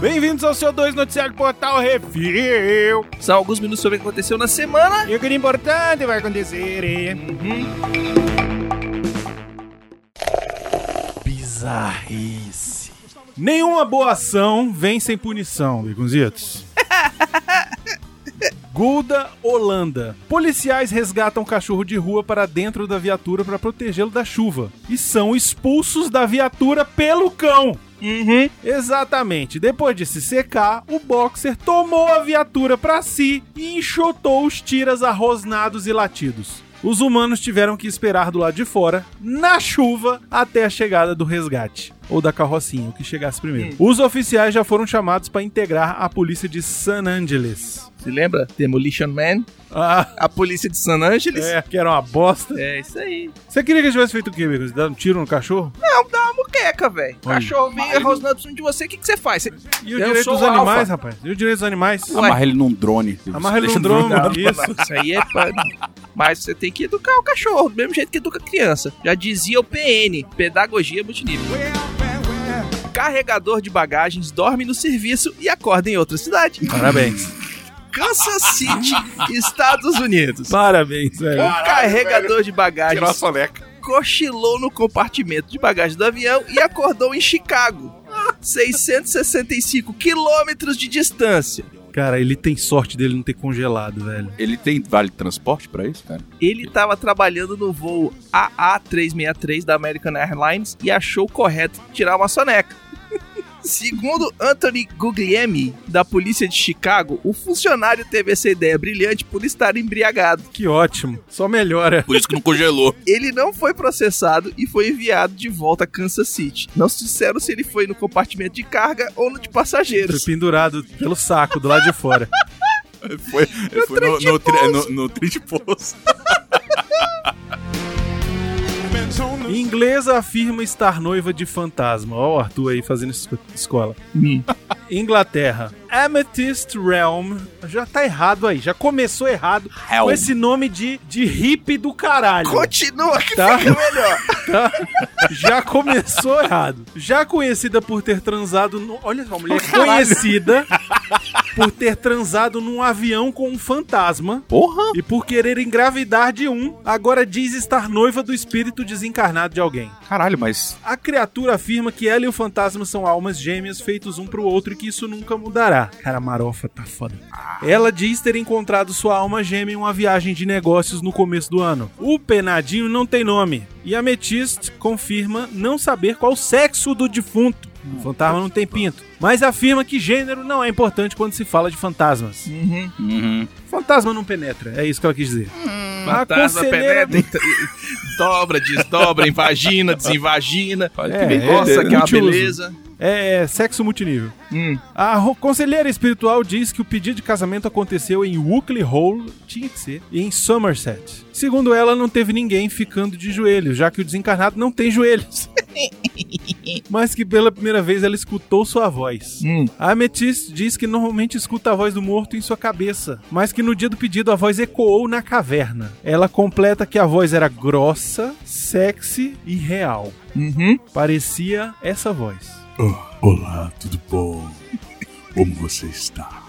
Bem-vindos ao seu 2 Noticiário Portal Refil. São alguns minutos sobre o que aconteceu na semana. E o que é importante vai acontecer, hein? Bizarrice. Nenhuma boa ação vem sem punição, Begunzitos. Gulda, Holanda. Policiais resgatam cachorro de rua para dentro da viatura para protegê-lo da chuva. E são expulsos da viatura pelo cão. Uhum. Exatamente. Depois de se secar, o boxer tomou a viatura para si e enxotou os tiras arrosnados e latidos. Os humanos tiveram que esperar do lado de fora, na chuva, até a chegada do resgate. Ou da carrocinha, o que chegasse primeiro. Os oficiais já foram chamados para integrar a polícia de San Angeles. Se lembra? Demolition Man. Ah, A polícia de San Angeles. é, que era uma bosta. É isso aí. Você queria que eu tivesse feito o quê, Bigos? Dado um tiro no cachorro? Não, dá uma muqueca, velho. Cachorro vem rosnando por cima de você, o que, que você faz? Você... E o Eu direito sou dos o animais, alfa. rapaz? E o direito dos animais? Ué. Amarra ele num drone. Amarra ele num drone, Não, isso. isso aí é pra... Mas você tem que educar o cachorro, do mesmo jeito que educa a criança. Já dizia o PN, Pedagogia Multinível. Carregador de bagagens dorme no serviço e acorda em outra cidade. Parabéns. Kansas City, Estados Unidos. Parabéns, velho. Um carregador de bagagens Tirou a soneca. cochilou no compartimento de bagagem do avião e acordou em Chicago. 665 quilômetros de distância. Cara, ele tem sorte dele não ter congelado, velho. Ele tem vale transporte pra isso, cara? Ele estava trabalhando no voo AA363 da American Airlines e achou correto tirar uma soneca. Segundo Anthony Guglielmi, da polícia de Chicago, o funcionário teve essa ideia brilhante por estar embriagado. Que ótimo. Só melhora. Por isso que não congelou. Ele não foi processado e foi enviado de volta a Kansas City. Não se disseram se ele foi no compartimento de carga ou no de Foi passageiros. pendurado pelo saco do lado de fora. Foi, foi no, no, tri- no, no Inglesa afirma estar noiva de fantasma. Ó, o Arthur aí fazendo esco- escola. Hum. Inglaterra. Amethyst Realm. Já tá errado aí. Já começou errado Realm. com esse nome de, de hippie do caralho. Continua que Tá. fica melhor. tá? Já começou errado. Já conhecida por ter transado. No... Olha só, mulher conhecida por ter transado num avião com um fantasma Porra! e por querer engravidar de um, agora diz estar noiva do espírito desencarnado de alguém. Caralho, mas. A criatura afirma que ela e o fantasma são almas gêmeas feitos um pro outro e que isso nunca mudará. Cara, a marofa tá foda. Ela diz ter encontrado sua alma gêmea em uma viagem de negócios no começo do ano. O penadinho não tem nome. E a Amethyst confirma não saber qual o sexo do defunto. Fantasma não tem pinto. Mas afirma que gênero não é importante quando se fala de fantasmas. Uhum. Uhum. Fantasma não penetra, é isso que ela quis dizer. A Fantasma conselheira- penetra, dobra, desdobra, invagina, desinvagina. Olha É, que bem. Nossa, que é uma beleza. É sexo multinível. Hum. A conselheira espiritual diz que o pedido de casamento aconteceu em Wookley Hole, tinha que ser, em Somerset. Segundo ela, não teve ninguém ficando de joelhos, já que o desencarnado não tem joelhos. Mas que pela primeira vez ela escutou sua voz. Hum. A Amethyst diz que normalmente escuta a voz do morto em sua cabeça, mas que no dia do pedido a voz ecoou na caverna. Ela completa que a voz era grossa, sexy e real. Uhum. Parecia essa voz. Olá, tudo bom? Como você está?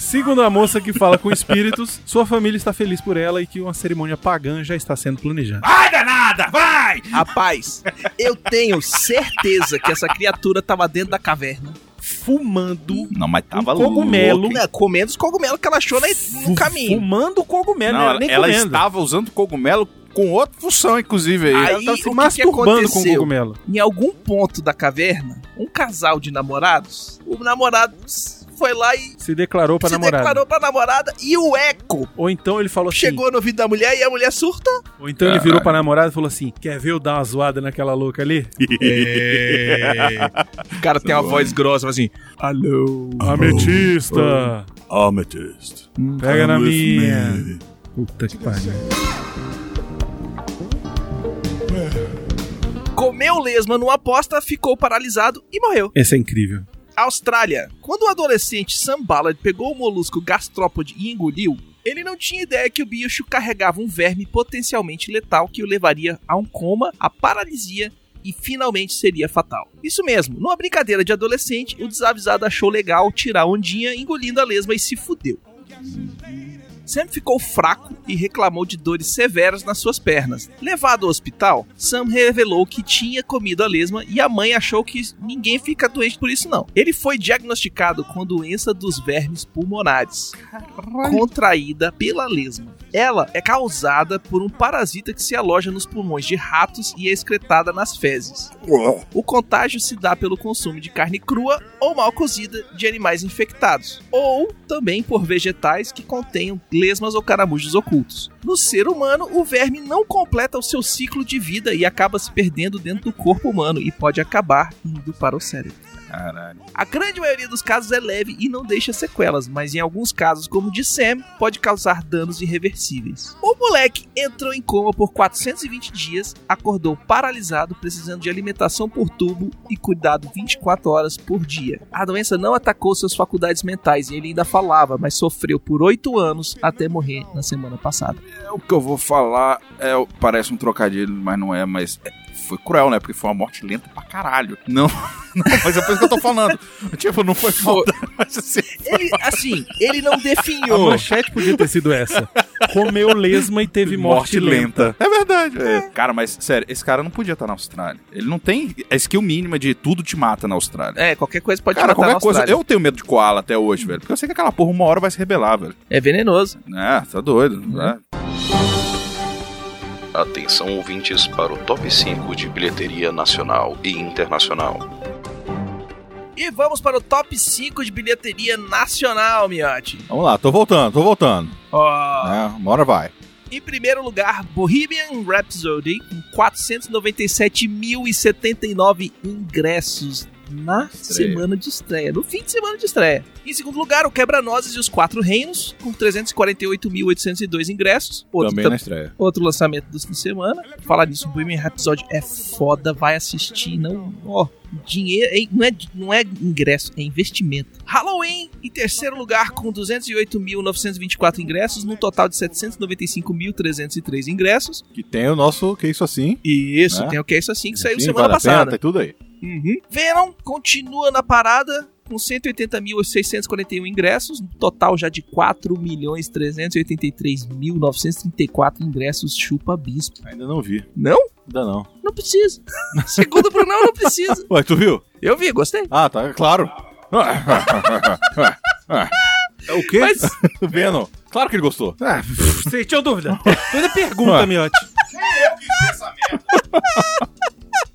Segundo a moça que fala com espíritos, sua família está feliz por ela e que uma cerimônia pagã já está sendo planejada. Vai, danada, vai! Rapaz, eu tenho certeza que essa criatura tava dentro da caverna. Fumando Não, mas tava Um cogumelo. louco. Né, comendo os cogumelos que ela achou no caminho. Fumando cogumelo, Não, era ela nem ela estava usando cogumelo com outra função, inclusive. Aí. Aí, Ela tava o se masturbando com cogumelo. Em algum ponto da caverna, um casal de namorados, o namorado foi lá e Se declarou pra se namorada. declarou pra namorada e o eco Ou então ele falou assim. chegou no ouvido da mulher e a mulher surta. Ou então ele virou pra namorada e falou assim: Quer ver eu dar uma zoada naquela louca ali? O cara tem uma voz grossa, fala assim: Alô. Ametista! Amethyst. Pega na come with minha. me. Puta que pariu. Comeu lesma numa aposta, ficou paralisado e morreu. Esse é incrível. Austrália. Quando o adolescente Sam Ballard pegou o molusco gastrópode e engoliu, Ele não tinha ideia que o bicho carregava um verme potencialmente letal que o levaria a um coma, a paralisia e finalmente seria fatal. Isso mesmo, numa brincadeira de adolescente, o desavisado achou legal tirar a ondinha engolindo a lesma e se fudeu. Sam ficou fraco e reclamou de dores severas nas suas pernas. Levado ao hospital, Sam revelou que tinha comido a lesma e a mãe achou que ninguém fica doente por isso não. Ele foi diagnosticado com doença dos vermes pulmonares, contraída pela lesma. Ela é causada por um parasita que se aloja nos pulmões de ratos e é excretada nas fezes. O contágio se dá pelo consumo de carne crua ou mal cozida de animais infectados, ou também por vegetais que contenham lesmas ou caramujos ocultos. No ser humano, o verme não completa o seu ciclo de vida e acaba se perdendo dentro do corpo humano e pode acabar indo para o cérebro. Caralho. A grande maioria dos casos é leve e não deixa sequelas, mas em alguns casos, como o de Sam, pode causar danos irreversíveis. O moleque entrou em coma por 420 dias, acordou paralisado, precisando de alimentação por tubo e cuidado 24 horas por dia. A doença não atacou suas faculdades mentais e ele ainda falava, mas sofreu por 8 anos até morrer na semana passada. É, o que eu vou falar é, parece um trocadilho, mas não é, mas é, foi cruel, né? Porque foi uma morte lenta pra caralho. Não, não mas é por isso que eu tô falando. Tipo, não foi foda, mas assim... Ele, assim, ele não A definhou. manchete podia ter sido essa. Comeu lesma e teve morte, lenta. É verdade. é. Cara, mas sério, esse cara não podia estar na Austrália. Ele não tem a skill mínima de tudo te mata na Austrália. É, qualquer coisa pode te Cara, matar na qualquer coisa. Austrália. Eu tenho medo de koala até hoje, velho. Porque eu sei que aquela porra uma hora vai se rebelar, velho. É venenoso. É, tá doido. né? Atenção ouvintes para o top 5 de bilheteria nacional e internacional. E vamos para o top 5 de bilheteria nacional, Miotti. Vamos lá, tô voltando, tô voltando. Ó, É, uma hora vai. Em primeiro lugar, Bohemian Rhapsody, com 497.079 ingressos na Estreia. semana de estreia, no fim de semana de estreia. Em segundo lugar, o Quebra-Nozes e os Quatro Reinos, com 348.802 ingressos. Outro, Também tam- na estreia. outro lançamento do fim de semana. Falar nisso, o Bohemian Rhapsody é foda, vai assistir, não, ó, dinheiro, não, é, não é ingresso, é investimento. Halloween, em terceiro lugar, com 208.924 ingressos, num total de 795.303 ingressos. Que tem o nosso Que Isso Assim. Isso, Né? tem o que isso assim que saiu Sim, semana vale pena, passada. Tem tudo aí. Uhum. Venom continua na parada com 180.641 ingressos, um total já de 4.383.934 ingressos chupa bispo. Ainda não vi. Não? Ainda não. Não precisa. Segundo o Brunão, não precisa. Ué, tu viu? Eu vi, gostei. Ah, tá, claro. É o quê? Mas Venom. Claro que ele gostou. Ah, você tinha dúvida. Toda pergunta. Miotti.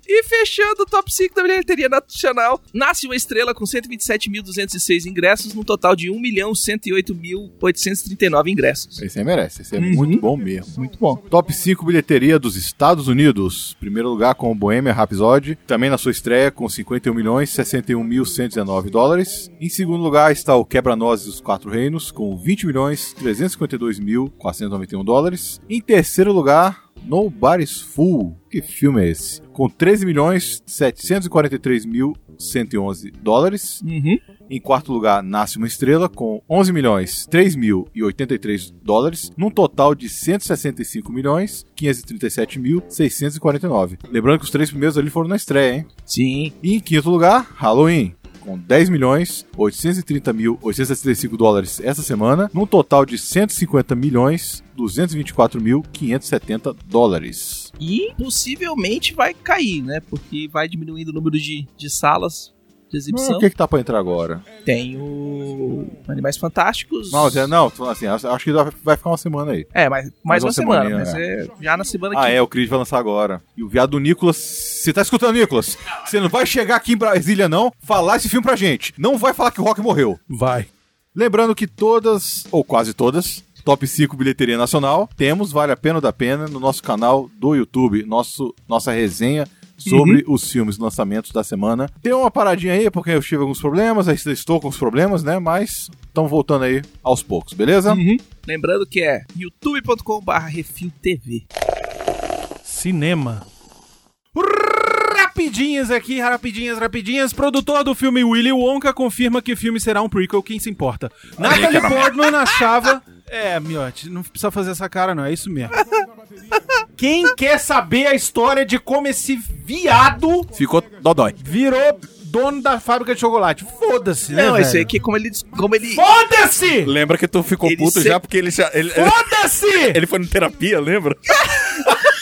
E fechando o top 5 da bilheteria nacional, nasce uma estrela com 127.206 ingressos, num total de 1.108.839 ingressos. Esse aí merece. Esse é Uhum. muito bom mesmo. Muito bom. Top 5 bilheteria dos Estados Unidos. Primeiro lugar com o Bohemian Rhapsody, também na sua estreia com 51 milhões 61.119 dólares. Em segundo lugar está o Quebra-Nozes dos Quatro Reinos com 20 milhões 352.491 dólares. Em terceiro lugar, Nobody's Fool. Que filme é esse? Com 13 milhões 743.111 dólares. Uhum. Em quarto lugar, Nasce uma Estrela, com 11 milhões 3 mil e 83 dólares, num total de 165 milhões 537 mil 649. Lembrando que os três primeiros ali foram na estreia, hein? Sim. E em quinto lugar, Halloween. Com 10 milhões 830 mil 865 dólares essa semana, num total de 150 milhões 224 mil 570 dólares. E possivelmente vai cair, né? Porque vai diminuindo o número de, de salas de exibição. O que, que tá pra entrar agora? Tem o Animais Fantásticos. Não, não, tô falando assim, acho acho que vai ficar uma semana aí. É, mas mais Mais uma, uma semana. semaninha, Mas é já na semana que Ah, é, o Cris vai lançar agora. E o viado do Nicolas. Você tá escutando, Nicolas? Você não vai chegar aqui em Brasília, não, falar esse filme pra gente. Não vai falar que o Rock morreu. Vai. Lembrando que todas, ou quase todas, top 5 bilheteria nacional, temos Vale a Pena ou da Pena no nosso canal do YouTube. Nosso, nossa resenha sobre os filmes lançamentos da semana. Tem uma paradinha aí, porque eu tive alguns problemas, ainda estou com os problemas, né? Mas estamos voltando aí aos poucos, beleza? Uhum. Lembrando que é youtube.com.br refiltv. Cinema. rapidinhas aqui, rapidinhas, rapidinhas. Produtor do filme Willy Wonka confirma que o filme será um prequel, quem se importa. Natalie Portman achava... É, Miotti, não precisa fazer essa cara não, é isso mesmo. Quem quer saber a história de como esse viado Ficou dodói. virou dono da fábrica de chocolate? Foda-se, né, Não, velho? esse aqui, como ele. Como ele Foda-se! Lembra que tu ficou Ele puto se- já porque ele já. Ele, ele, Foda-se! ele foi na terapia, lembra?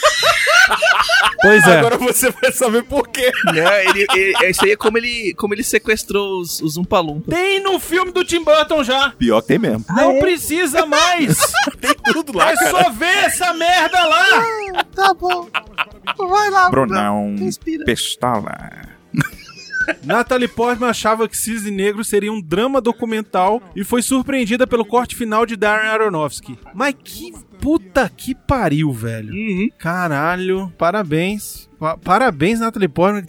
Pois é. Agora você vai saber por quê. Não, ele, ele- isso aí é como ele, como ele sequestrou os, os Umpalumpa. Tem no filme do Tim Burton já. Pior que tem mesmo. Não precisa mais. Tem tudo lá, é só ver essa merda lá. Tá bom. Vai lá, Brunão. Respira. Pistola. Natalie Portman achava que Cisne Negro seria um drama documental e foi surpreendida pelo corte final de Darren Aronofsky. Mas que puta que pariu, velho. Uhum. Caralho, parabéns. Pa- parabéns, Natalie Portman.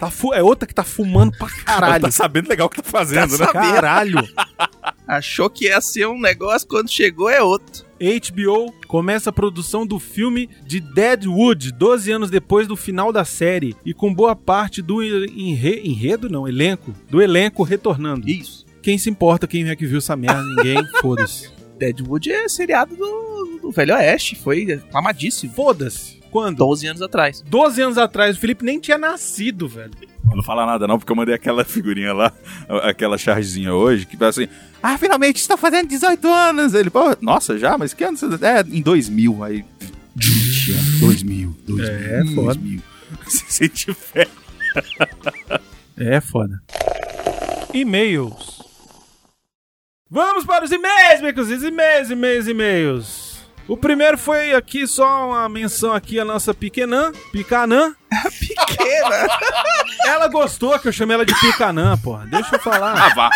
Tá fu- é outra que tá fumando pra caralho. Tá sabendo legal o que tá fazendo, Tá né? sabendo. Caralho. Achou que ia ser um negócio, quando chegou é outro. HBO começa a produção do filme de Deadwood 12 anos depois do final da série e com boa parte do enre- enredo, não, elenco, do elenco retornando. Isso. Quem se importa, quem é que viu essa merda? Ninguém, foda-se. Deadwood é seriado do, do Velho Oeste. Foi aclamadíssimo. Foda-se. Quando? 12 anos atrás. 12 anos atrás, o Felipe nem tinha nascido, velho. Não fala nada não, porque eu mandei aquela figurinha lá, aquela chargezinha hoje, que vai assim, ah, finalmente estou fazendo 18 anos. Ele, pô, nossa, já? Mas que ano? você- É, em 2000, aí... 20 anos, 2000, 2000, É, foda. 2000. Se sentir fé. É foda. E-mails. Vamos para os e-mails, meus. E-mails, e-mails, e-mails. O primeiro foi aqui só uma menção aqui a nossa pequenã, Picanã. Pequena. Ela gostou que eu chamei ela de Picanã, porra. Deixa eu falar. Ah, vá.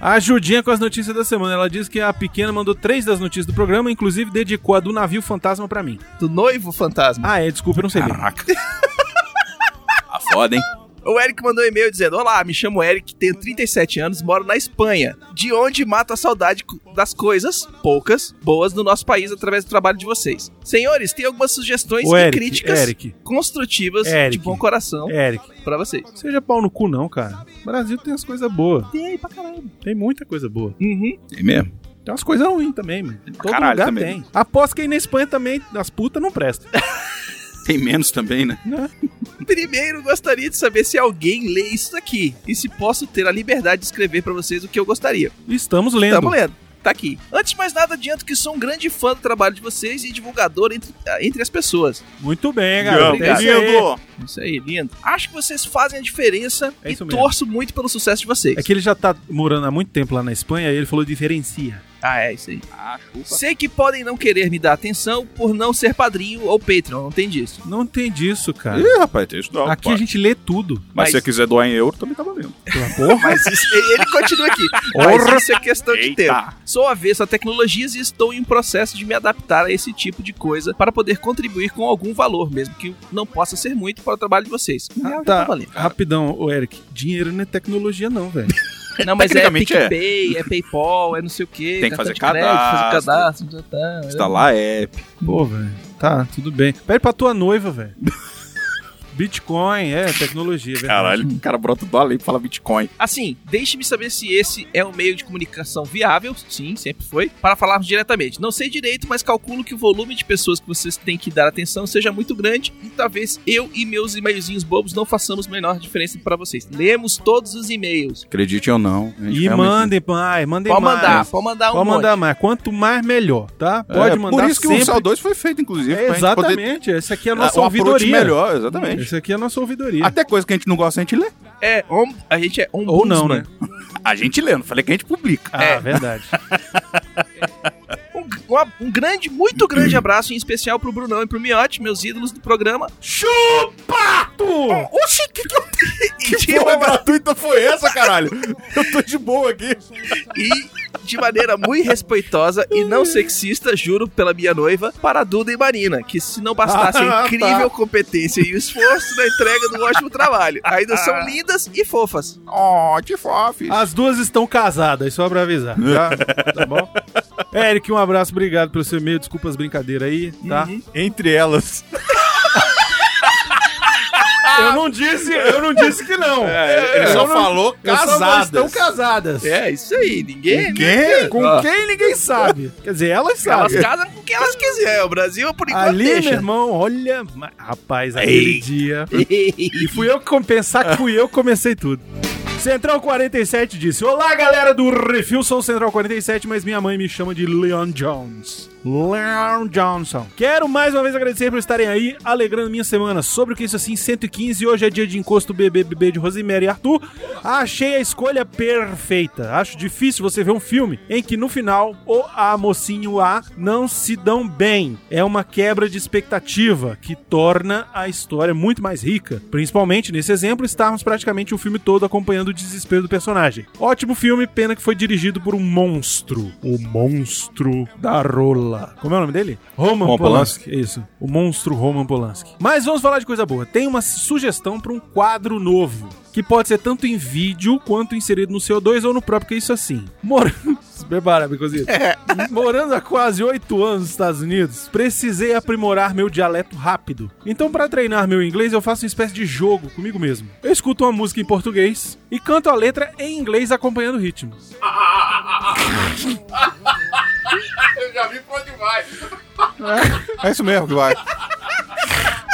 A ajudinha com as notícias da semana. Ela disse que a pequena mandou três das notícias do programa, inclusive dedicou a do navio fantasma pra mim. Do noivo fantasma. Ah, é, desculpa, eu não sei ler. Caraca. Ah, foda, hein? O Eric mandou um e-mail dizendo: Olá, me chamo Eric, tenho 37 anos, moro na Espanha, de onde mato a saudade das coisas, poucas, boas do nosso país através do trabalho de vocês. Senhores, tem algumas sugestões Ô, e Eric, críticas Eric, construtivas Eric. de bom coração Eric, pra vocês. seja pau no cu não, cara. O Brasil tem as coisas boas. Tem aí pra caramba. Tem muita coisa boa. Uhum. É mesmo? Tem umas coisas ruins também, mano. Todo Caralho, lugar também. tem. Aposto que aí na Espanha também as putas não prestam. Tem menos também, né? Primeiro, gostaria de saber se alguém lê isso aqui e se posso ter a liberdade de escrever pra vocês o que eu gostaria. Estamos lendo. Estamos lendo. Tá aqui. Antes de mais nada, adianto que sou um grande fã do trabalho de vocês e divulgador entre, ah, entre as pessoas. Muito bem, galera. Obrigado. É isso aí. Lindo. Isso aí, lindo. Acho que vocês fazem a diferença É e torço muito pelo sucesso de vocês. É que ele já tá morando há muito tempo lá na Espanha e ele falou diferencia. Ah, é isso aí. Ah, chupa. Sei que podem não querer me dar atenção por não ser padrinho ou Patreon, não tem disso. Não tem disso, cara. Ih, rapaz, tem isso não. Aqui pá. a gente lê tudo. Mas, Mas- se você quiser doar em euro, também tá valendo. Mas isso- ele continua aqui. Mas isso é questão de Eita. tempo. Sou avesso a tecnologias e estou em processo de me adaptar a esse tipo de coisa para poder contribuir com algum valor, mesmo que não possa ser muito para o trabalho de vocês. Ah, tá. valendo. Rapidão, ô Eric. Dinheiro não é tecnologia, não, velho. Não, mas é é. PicPay, é. PayPal, é não sei o que. Tem que fazer cadastro. fazer cadastro. já tá. Instalar app. Pô, velho. Tá, tudo bem. Pede pra tua noiva, velho. Bitcoin, é, tecnologia, é verdade. Caralho, o cara brota do além e fala Bitcoin. Assim, deixe-me saber se esse é um meio de comunicação viável, sim, sempre foi, para falarmos diretamente. Não sei direito, mas calculo que o volume de pessoas que vocês têm que dar atenção seja muito grande e talvez eu e meus e-mailzinhos bobos não façamos menor diferença para vocês. Lemos todos os e-mails. Acredite ou não. E realmente- mandem mais, mandem Pode mais. mandar, pode mandar um Pode monte. mandar mais. Quanto mais, melhor, tá? É, Pode mandar Por isso que sempre. o Sal 2 foi feito, inclusive. É, gente poder- exatamente. Essa aqui é a nossa ouvidoria. melhor, exatamente. Essa aqui é a nossa ouvidoria. Até coisa que a gente não gosta, a gente lê. É, om- a gente é um Ou não, né? A gente lê, não falei que a gente publica. Ah, É. verdade. Um, um grande, muito grande abraço em especial pro Brunão e pro Miotti, meus ídolos do programa. Chupato! Oxi, que, que, E de, porra uma- gratuita foi essa, caralho? Eu tô de boa aqui. e de maneira muito respeitosa e não sexista, juro pela minha noiva, para a Duda e Marina, que se não bastasse Ah, a incrível tá. competência e o esforço na entrega do ótimo trabalho, ainda são lindas e fofas. Oh, de fofes. As duas estão casadas, só pra avisar, tá? tá bom? Eric, um abraço, obrigado pelo seu e-mail, desculpa as brincadeiras aí, tá? Uhum. Entre elas. Eu não disse, eu não disse que não. ele Eu só não- falou casadas. Estão casadas. É, isso aí, ninguém. Quem? Com Ó. quem ninguém sabe. Quer dizer, elas Elas sabem. casam com quem elas quiserem. O Brasil, por enquanto, Ali, deixa. meu irmão, olha. Rapaz, aquele Ei. dia. E fui eu que compensar que fui eu que comecei tudo. Central 47 disse: Olá, galera do Refil, sou Central 47, mas minha mãe me chama de Leon Jones. Leon Johnson. Quero mais uma vez agradecer por estarem aí, alegrando minha semana. Sobre o que isso assim, 115, hoje é dia de encosto bebê de Rosemary e Arthur. Achei a escolha perfeita. Acho difícil você ver um filme em que no final o a mocinho A não se dão bem. É uma quebra de expectativa que torna a história muito mais rica. Principalmente nesse exemplo, estarmos praticamente o filme todo acompanhando o desespero do personagem. Ótimo filme, pena que foi dirigido por um monstro. O monstro da rola. Como é o nome dele? Roman, Roman Polanski. Isso. O monstro Roman Polanski. Mas vamos falar de coisa boa. Tem uma sugestão para um quadro novo. Que pode ser tanto em vídeo quanto inserido no CO2 ou no próprio, que é isso assim. Morando. Se prepara, Bicosito. Morando há quase oito anos nos Estados Unidos, precisei aprimorar meu dialeto rápido. Então, para treinar meu inglês, eu faço uma espécie de jogo comigo mesmo. Eu escuto uma música em português e canto a letra em inglês acompanhando o ritmo. Já vi pra onde vai. É isso mesmo que vai.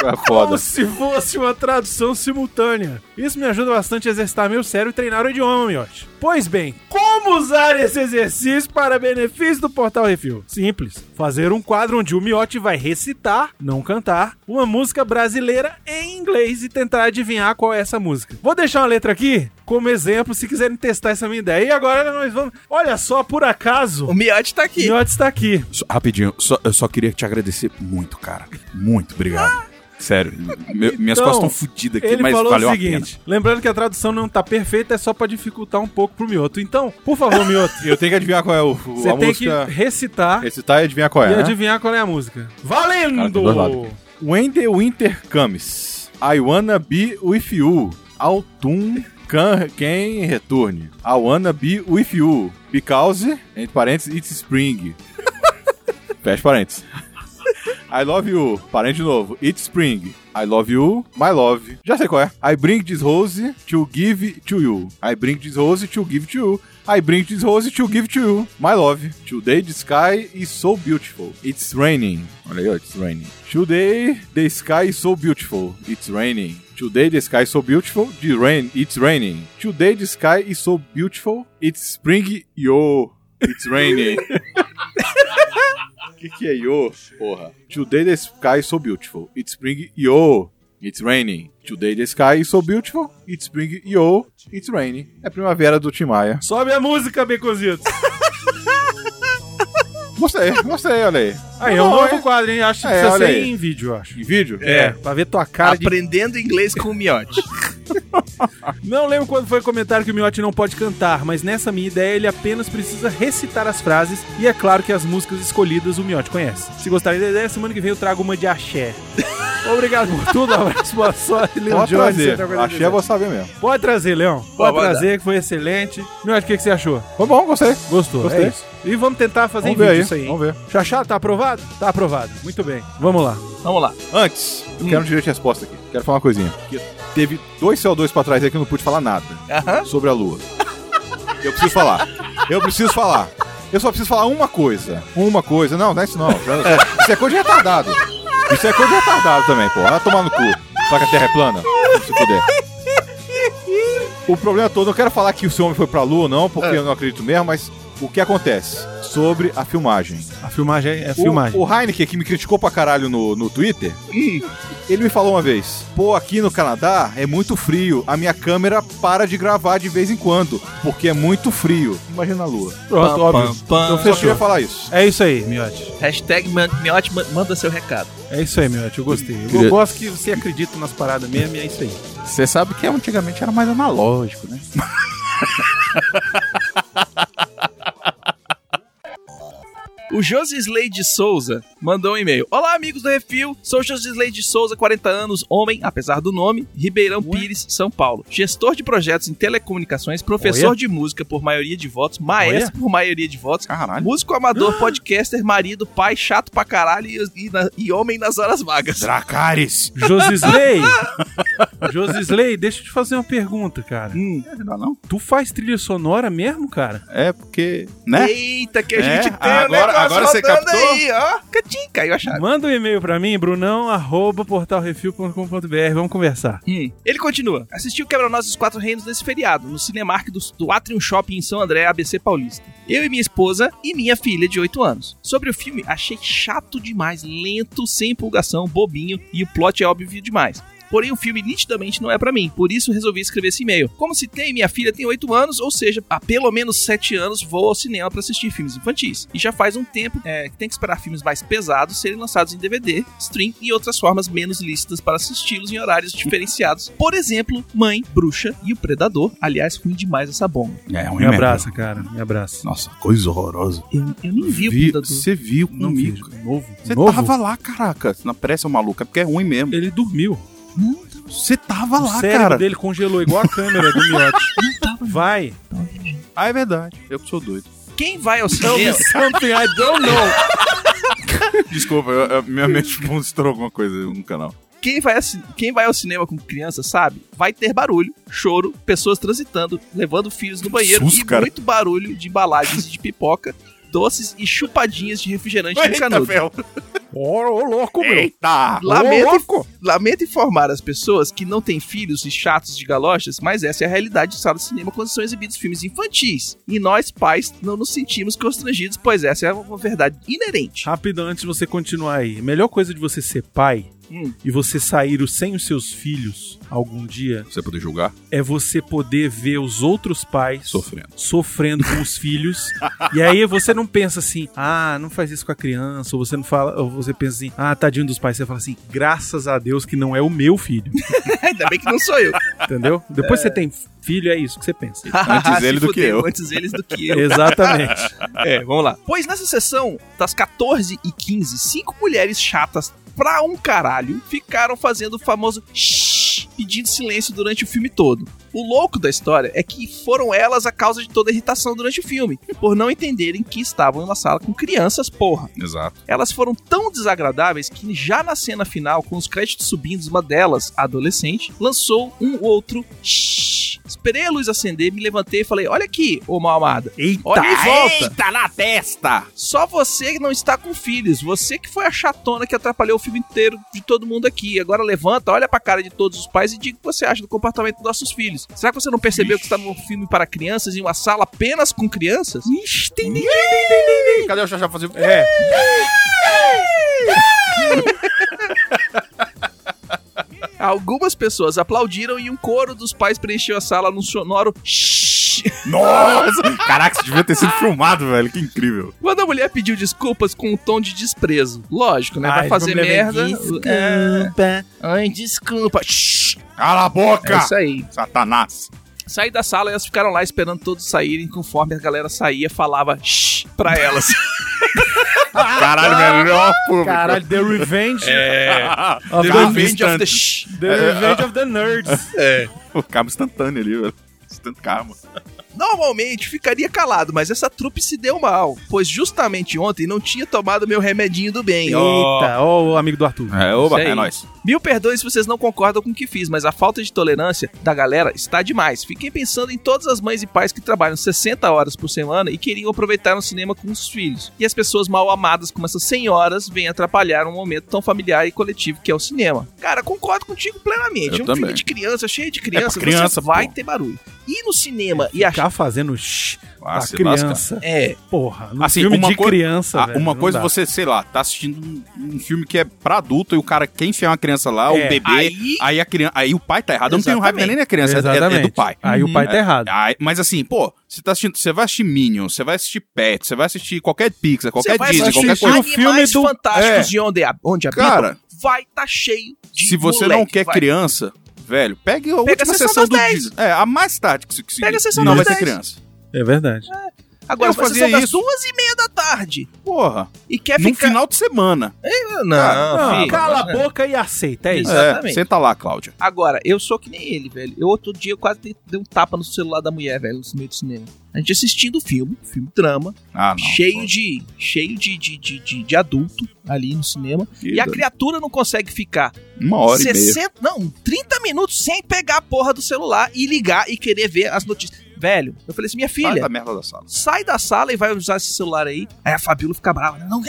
É Como foda. se fosse uma tradução simultânea. Isso me ajuda bastante a exercitar meu cérebro e treinar o idioma, miote. Pois bem, como usar esse exercício para benefício do Portal Refil? Simples. Fazer um quadro onde o miote vai recitar, não cantar, uma música brasileira em inglês e tentar adivinhar qual é essa música. Vou deixar uma letra aqui como exemplo se quiserem testar essa minha ideia. E agora nós vamos... Olha só, por acaso, O Miotti tá o aqui. miote está aqui. Só- rapidinho, só- eu só queria te agradecer muito, cara. Muito obrigado. Sério, meu- minhas Então, costas estão fodidas aqui, Ele mas falou valeu o seguinte, lembrando que a tradução não tá perfeita, é só pra dificultar um pouco pro Mioto. Então, por favor, Mioto, Eu tenho que adivinhar qual é o, o- você a tem música. que recitar Recitar e adivinhar qual e é, né? adivinhar qual é a música. Cara, Valendo! lados. When the winter comes, I wanna be with you. Autumn can, can return. I wanna be with you. Because, entre parênteses, it's spring. Fecha parênteses. I love you. Parente de novo. It's spring. I love you, my love. Já sei qual é. I bring this rose to give to you. I bring this rose to give to you. I bring this rose to give to you. My love. Today the sky is so beautiful. It's raining. Olha aí, it's raining. Today the sky is so beautiful. It's raining. Today the sky is so beautiful. The rain, it's raining. Today the sky is so beautiful. It's spring, yo. It's raining. O que, que é yo, porra? Today the sky is so beautiful. It's spring, yo. It's raining. Today the sky is so beautiful. It's spring, yo. It's raining. É primavera do Tim Maia. Sobe a música, Becozito. Gostei, gostei, olha aí. Aí, é um Não, novo é- quadro, hein? Acho que É, precisa ser aí. em vídeo, eu acho. Em vídeo? É, pra ver tua cara de... Aprendendo inglês com o Miotti. Não lembro quando foi o comentário que o Miotti não pode cantar, mas nessa minha ideia ele apenas precisa recitar as frases e é claro que as músicas escolhidas o Miotti conhece. Se gostarem da ideia, semana que vem eu trago uma de axé. Obrigado por tudo, abraço, boa sorte, Leon Pode Jones. trazer. Central 47. Achei, eu vou saber mesmo. Pode trazer, Leão. Pode trazer, que foi excelente. Miotti, o que, que você achou? Foi bom, gostei. Gostou? Gostei. É isso. E vamos tentar fazer Vamos em ver vídeo aí, isso aí. hein? vamos ver. Chachá, tá aprovado? Tá aprovado. Muito bem. Vamos lá. Vamos lá. Antes, eu quero um direito de resposta aqui. Quero falar uma coisinha. Teve dois CO2 pra trás aí que eu não pude falar nada sobre a Lua. Eu preciso falar. Eu preciso falar. Eu só preciso falar uma coisa. Uma coisa. Não, não é isso não. Isso é coisa de retardado. Isso é coisa de retardado também, pô. Vai tomar no cu. Só que a Terra é plana. Se puder. O problema todo, não quero falar que o seu homem foi pra Lua, não, porque eu não acredito mesmo, mas o que acontece sobre a filmagem? A filmagem é O- filmagem. O, Heineken, que me criticou pra caralho no, no Twitter, ele me falou uma vez: pô, aqui no Canadá é muito frio, a minha câmera para de gravar de vez em quando, porque é muito frio. Imagina a lua. Pronto, óbvio. pam. Então Eu só queria fechou. falar isso. É isso aí, Miotti. Hashtag ma- manda seu recado. É isso aí, Miotti. Eu gostei. Eu gosto que você acredita nas paradas mesmo e é isso aí. Você sabe que antigamente era mais analógico, né? O Josisley de Souza mandou um e-mail. Olá, amigos do Refil. Sou Josisley de Souza, 40 anos, homem, apesar do nome, Ribeirão Pires, São Paulo. Gestor de projetos em telecomunicações, professor Olha. de música por maioria de votos, maestro por maioria de votos, Caralho. músico amador, podcaster, marido, pai, chato pra caralho e, e na- e homem nas horas vagas. Dracarys. Josisley! Josisley, deixa eu te fazer uma pergunta, cara. Hum. Não, não. Tu faz trilha sonora mesmo, cara? É porque, né? Eita, que a É, gente tem agora- um negócio agora você rodando captou? aí, ó. Catim, caiu a chave. Manda um e-mail pra mim, brunão, arroba portalrefil.com.br. Vamos conversar. Hum. Ele continua. Assistiu Quebra-Nós dos Quatro Reinos nesse feriado, no Cinemark do, do Atrium Shopping em São André, ABC Paulista. Eu e minha esposa e minha filha de 8 anos. Sobre o filme, achei chato demais, lento, sem empolgação, bobinho e o plot é óbvio demais. Porém, o filme nitidamente não é pra mim, por isso resolvi escrever esse e-mail. Como citei, minha filha tem 8 anos, ou seja, há pelo menos 7 anos vou ao cinema pra assistir filmes infantis. E já faz um tempo é, que tem que esperar filmes mais pesados serem lançados em DVD, stream e outras formas menos lícitas para assisti-los em horários diferenciados. Por exemplo, Mãe, Bruxa e o Predador. Aliás, ruim demais essa bomba. É, um Me abraça, cara. Me abraça. Nossa, coisa horrorosa. Eu, eu nem vi o Vi- Predador. Você viu Não vi. Novo. Você tava lá, caraca. Na pressa, maluco. É porque é ruim mesmo. Ele dormiu. Você tava o lá, cérebro cara. dele congelou igual a câmera do miote. Vai. Ah, é verdade. Eu que sou doido. Quem vai ao cinema... something I don't know. Desculpa, eu- eu- minha mente mostrou alguma coisa no canal. Quem vai, quem vai ao cinema com criança sabe, vai ter barulho, choro, pessoas transitando, levando filhos no banheiro susto, e cara. muito barulho de embalagens de pipoca, doces e chupadinhas de refrigerante no Eita, canudo. ferro. Ô, ô, louco, meu. Eita! Lamento, Ô, louco. lamento informar as pessoas que não têm filhos e chatos de galochas, mas essa é a realidade de sala de cinema quando são exibidos filmes infantis. E nós, pais, não nos sentimos constrangidos, pois essa é uma verdade inerente. Rapidão, antes de você continuar aí. A melhor coisa de você ser pai Hum. e você sair sem os seus filhos algum dia Você poder julgar? é você poder ver os outros pais Sofrendo. sofrendo com os filhos. e aí você não pensa assim, ah, não faz isso com a criança, ou você não fala, ou você pensa assim, ah, tadinho dos pais. Você fala assim, graças a Deus que não é o meu filho. Ainda bem que não sou eu. Entendeu? Depois você tem filho, é isso que você pensa. Antes ele do que eu. Antes eles do que eu. Exatamente. É, vamos lá. Pois nessa sessão, das 14 e 15, cinco mulheres chatas pra um caralho ficaram fazendo o famoso shhh, pedindo silêncio durante o filme todo. O louco da história é que foram elas a causa de toda a irritação durante o filme, por não entenderem que estavam em uma sala com crianças, porra. Exato. Elas foram tão desagradáveis que já na cena final, com os créditos subindo, uma delas, adolescente, lançou um outro. Esperei a luz acender, me levantei e falei: Olha aqui, ô mal amada. Eita! Olha em volta. Eita na testa! Só você que não está com filhos. Você que foi a chatona que atrapalhou o filme inteiro de todo mundo aqui. Agora levanta, olha pra cara de todos os pais e diga o que você acha do comportamento dos nossos filhos. Será que você não percebeu que está num filme para crianças em uma sala apenas com crianças? Ixi, tem Cadê o Xaxá fazer? É. Algumas pessoas aplaudiram e um coro dos pais preencheu a sala num sonoro shhh. Nossa! Caraca, isso devia ter sido filmado, velho. Que incrível. Quando a mulher pediu desculpas com um tom de desprezo. Lógico, né? Vai Ai, fazer vamos levar merda. desculpa. É. Ai, desculpa. Shhh. Cala a É boca! isso aí. Satanás. Saí da sala e elas ficaram lá esperando todos saírem. Conforme a galera saía, falava shh pra elas. Caralho, melhor público. Caralho, The Revenge É. of The the, Revenge of the Shh. The Revenge of the Nerds. O cabo instantâneo ali, velho. Instant karma. Normalmente ficaria calado, mas essa trupe se deu mal, pois justamente ontem não tinha tomado meu remedinho do bem. Eita, ó o amigo do Arthur. É, oba, é nóis. Mil perdões se vocês não concordam com o que fiz, mas a falta de tolerância da galera está demais. Fiquei pensando em todas as mães e pais que trabalham 60 horas por semana e queriam aproveitar um cinema com os filhos. E as pessoas mal amadas como essas senhoras vêm atrapalhar um momento tão familiar e coletivo que é o cinema. Cara, concordo contigo plenamente. Eu um também. filme de criança, cheio de criança, É criança, você vai pô. ter barulho. E no cinema e a Ficar fazendo shh Ah, pra criança. É, Porra, no Assim, filme uma de criança, Ah, velho, uma coisa dá. você, sei lá, tá assistindo um, um filme que é pra adulto e o cara quer enfiar uma criança lá, É, um bebê, aí, aí- a criança, aí o pai tá errado. Eu não tenho raiva Exatamente. nem da criança, é- é, Exatamente. do pai. Aí o pai É, tá errado. aí- mas assim, pô, você tá assistindo, você vai assistir Minions, você vai assistir Pet, você vai assistir qualquer Pixar, qualquer Disney, qualquer o coisa. filme Animais do- fantásticos É. de onde, a- onde Cara, vai tá cheio de Se você moleque, não quer vai. criança, velho, pegue a Pega última a sessão sessão do 10. Disney. É, a mais tarde que se que se- Pega a sessão não das vai ter 10. criança. É verdade. Agora, Eu fazia são das isso. duas e meia da tarde Porra. e quer No ficar... final de semana. Não, Não, filho. cala a boca e aceita, é isso. Exatamente. É, senta lá, Cláudia. Agora, eu sou que nem ele, velho. Eu outro dia eu quase dei, dei um tapa no celular da mulher, velho, no meio do cinema. A gente assistindo o filme, filme drama, Ah, não. cheio de cheio de, de, de, de, de adulto ali no cinema. E a criatura não consegue ficar Uma hora e meia. 60, não, 30 minutos sem pegar a porra do celular e ligar e querer ver as notícias. Velho, eu falei assim, minha Sai filha, da merda da sala. sai da sala e vai usar esse celular aí. Aí a Fabíola fica brava. Não,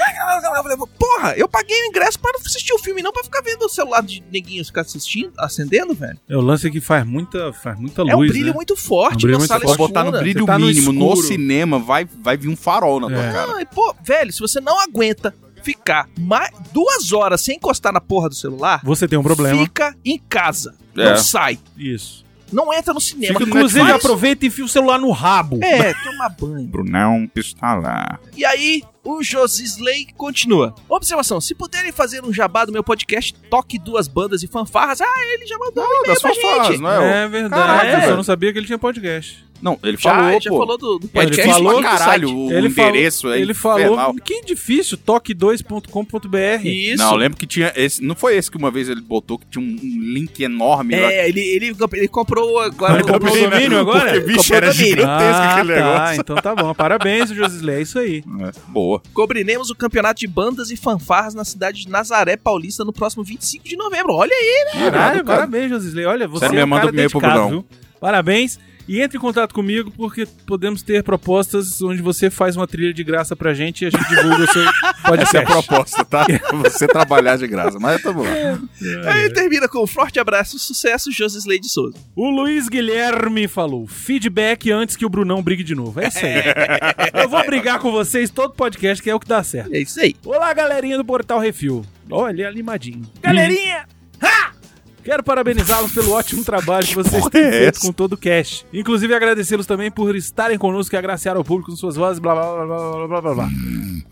porra, eu paguei o ingresso para assistir o filme, não pra ficar vendo o celular de neguinho ficar assistindo, acendendo, velho. É o lance que faz muita, faz muita luz, é um brilho né? muito forte Um brilho na muito sala forte. Botar no brilho tá no mínimo. No, escuro. cinema vai, vai vir um farol na tua É. cara. Não, e, pô, velho, se você não aguenta ficar mais, duas horas sem encostar na porra do celular, Você tem um problema. fica em casa. É. Não sai. Isso. Não entra no cinema. Fica no Inclusive, Netflix. aproveita e enfia o celular no rabo. É, toma banho. Brunão Pistola. E aí, o Josisley continua. Observação: se puderem fazer um jabá do meu podcast, toque duas bandas e fanfarras. Ah, ele já mandou um Da e-mail pra sua fase, gente. não é? É verdade. Caraca, eu só velho. não sabia que ele tinha podcast. Não, ele Já, falou, ele já pô. falou do, do É podcast. difícil falou caralho o ele endereço falou, é ele infernal. falou, que difícil, toque2.com.br. Isso. Não, eu lembro que tinha esse. Não foi esse que uma vez ele botou que tinha um, um link enorme lá. É, ele, ele, ele comprou agora. Ele comprou o domínio agora? Porque, bicho, Comprou era domínio. gigantesco Ah, aquele tá, negócio. então tá bom. Parabéns, Josisley, é isso aí. É, boa. Cobriremos o campeonato de bandas e fanfarras na cidade de Nazaré Paulista no próximo 25 de novembro. Olha aí, Caralho, Irado, cara. parabéns, Josisley. Olha, você Sério é um mesmo, manda cara pro dedicado, Brunão. viu? Parabéns. E entre em contato comigo porque podemos ter propostas onde você faz uma trilha de graça pra gente e a gente divulga o seu podcast. Essa é a proposta, tá? Você trabalhar de graça. Mas tamo lá. Aí termina com um forte abraço, sucesso, Josisley de Souza. O Luiz Guilherme falou: feedback antes que o Brunão brigue de novo. É isso aí. Eu vou brigar com vocês todo podcast, que é o que dá certo. É isso aí. Olá, galerinha do Portal Refil. Olha, é animadinho. Galerinha! Ha! Quero parabenizá-los pelo ótimo trabalho que vocês têm é feito com todo o cast. Inclusive, agradecê-los também por estarem conosco e agraciar ao público com suas vozes, blá blá blá blá blá blá blá.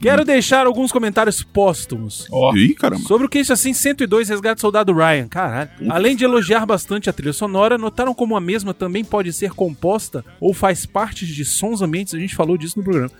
Quero deixar alguns comentários póstumos. Ih, caramba. Sobre o que isso assim 102 Resgate Soldado Ryan, caralho. Além de elogiar bastante a trilha sonora, notaram como a mesma também pode ser composta ou faz parte de sons ambientes? A gente falou disso no programa.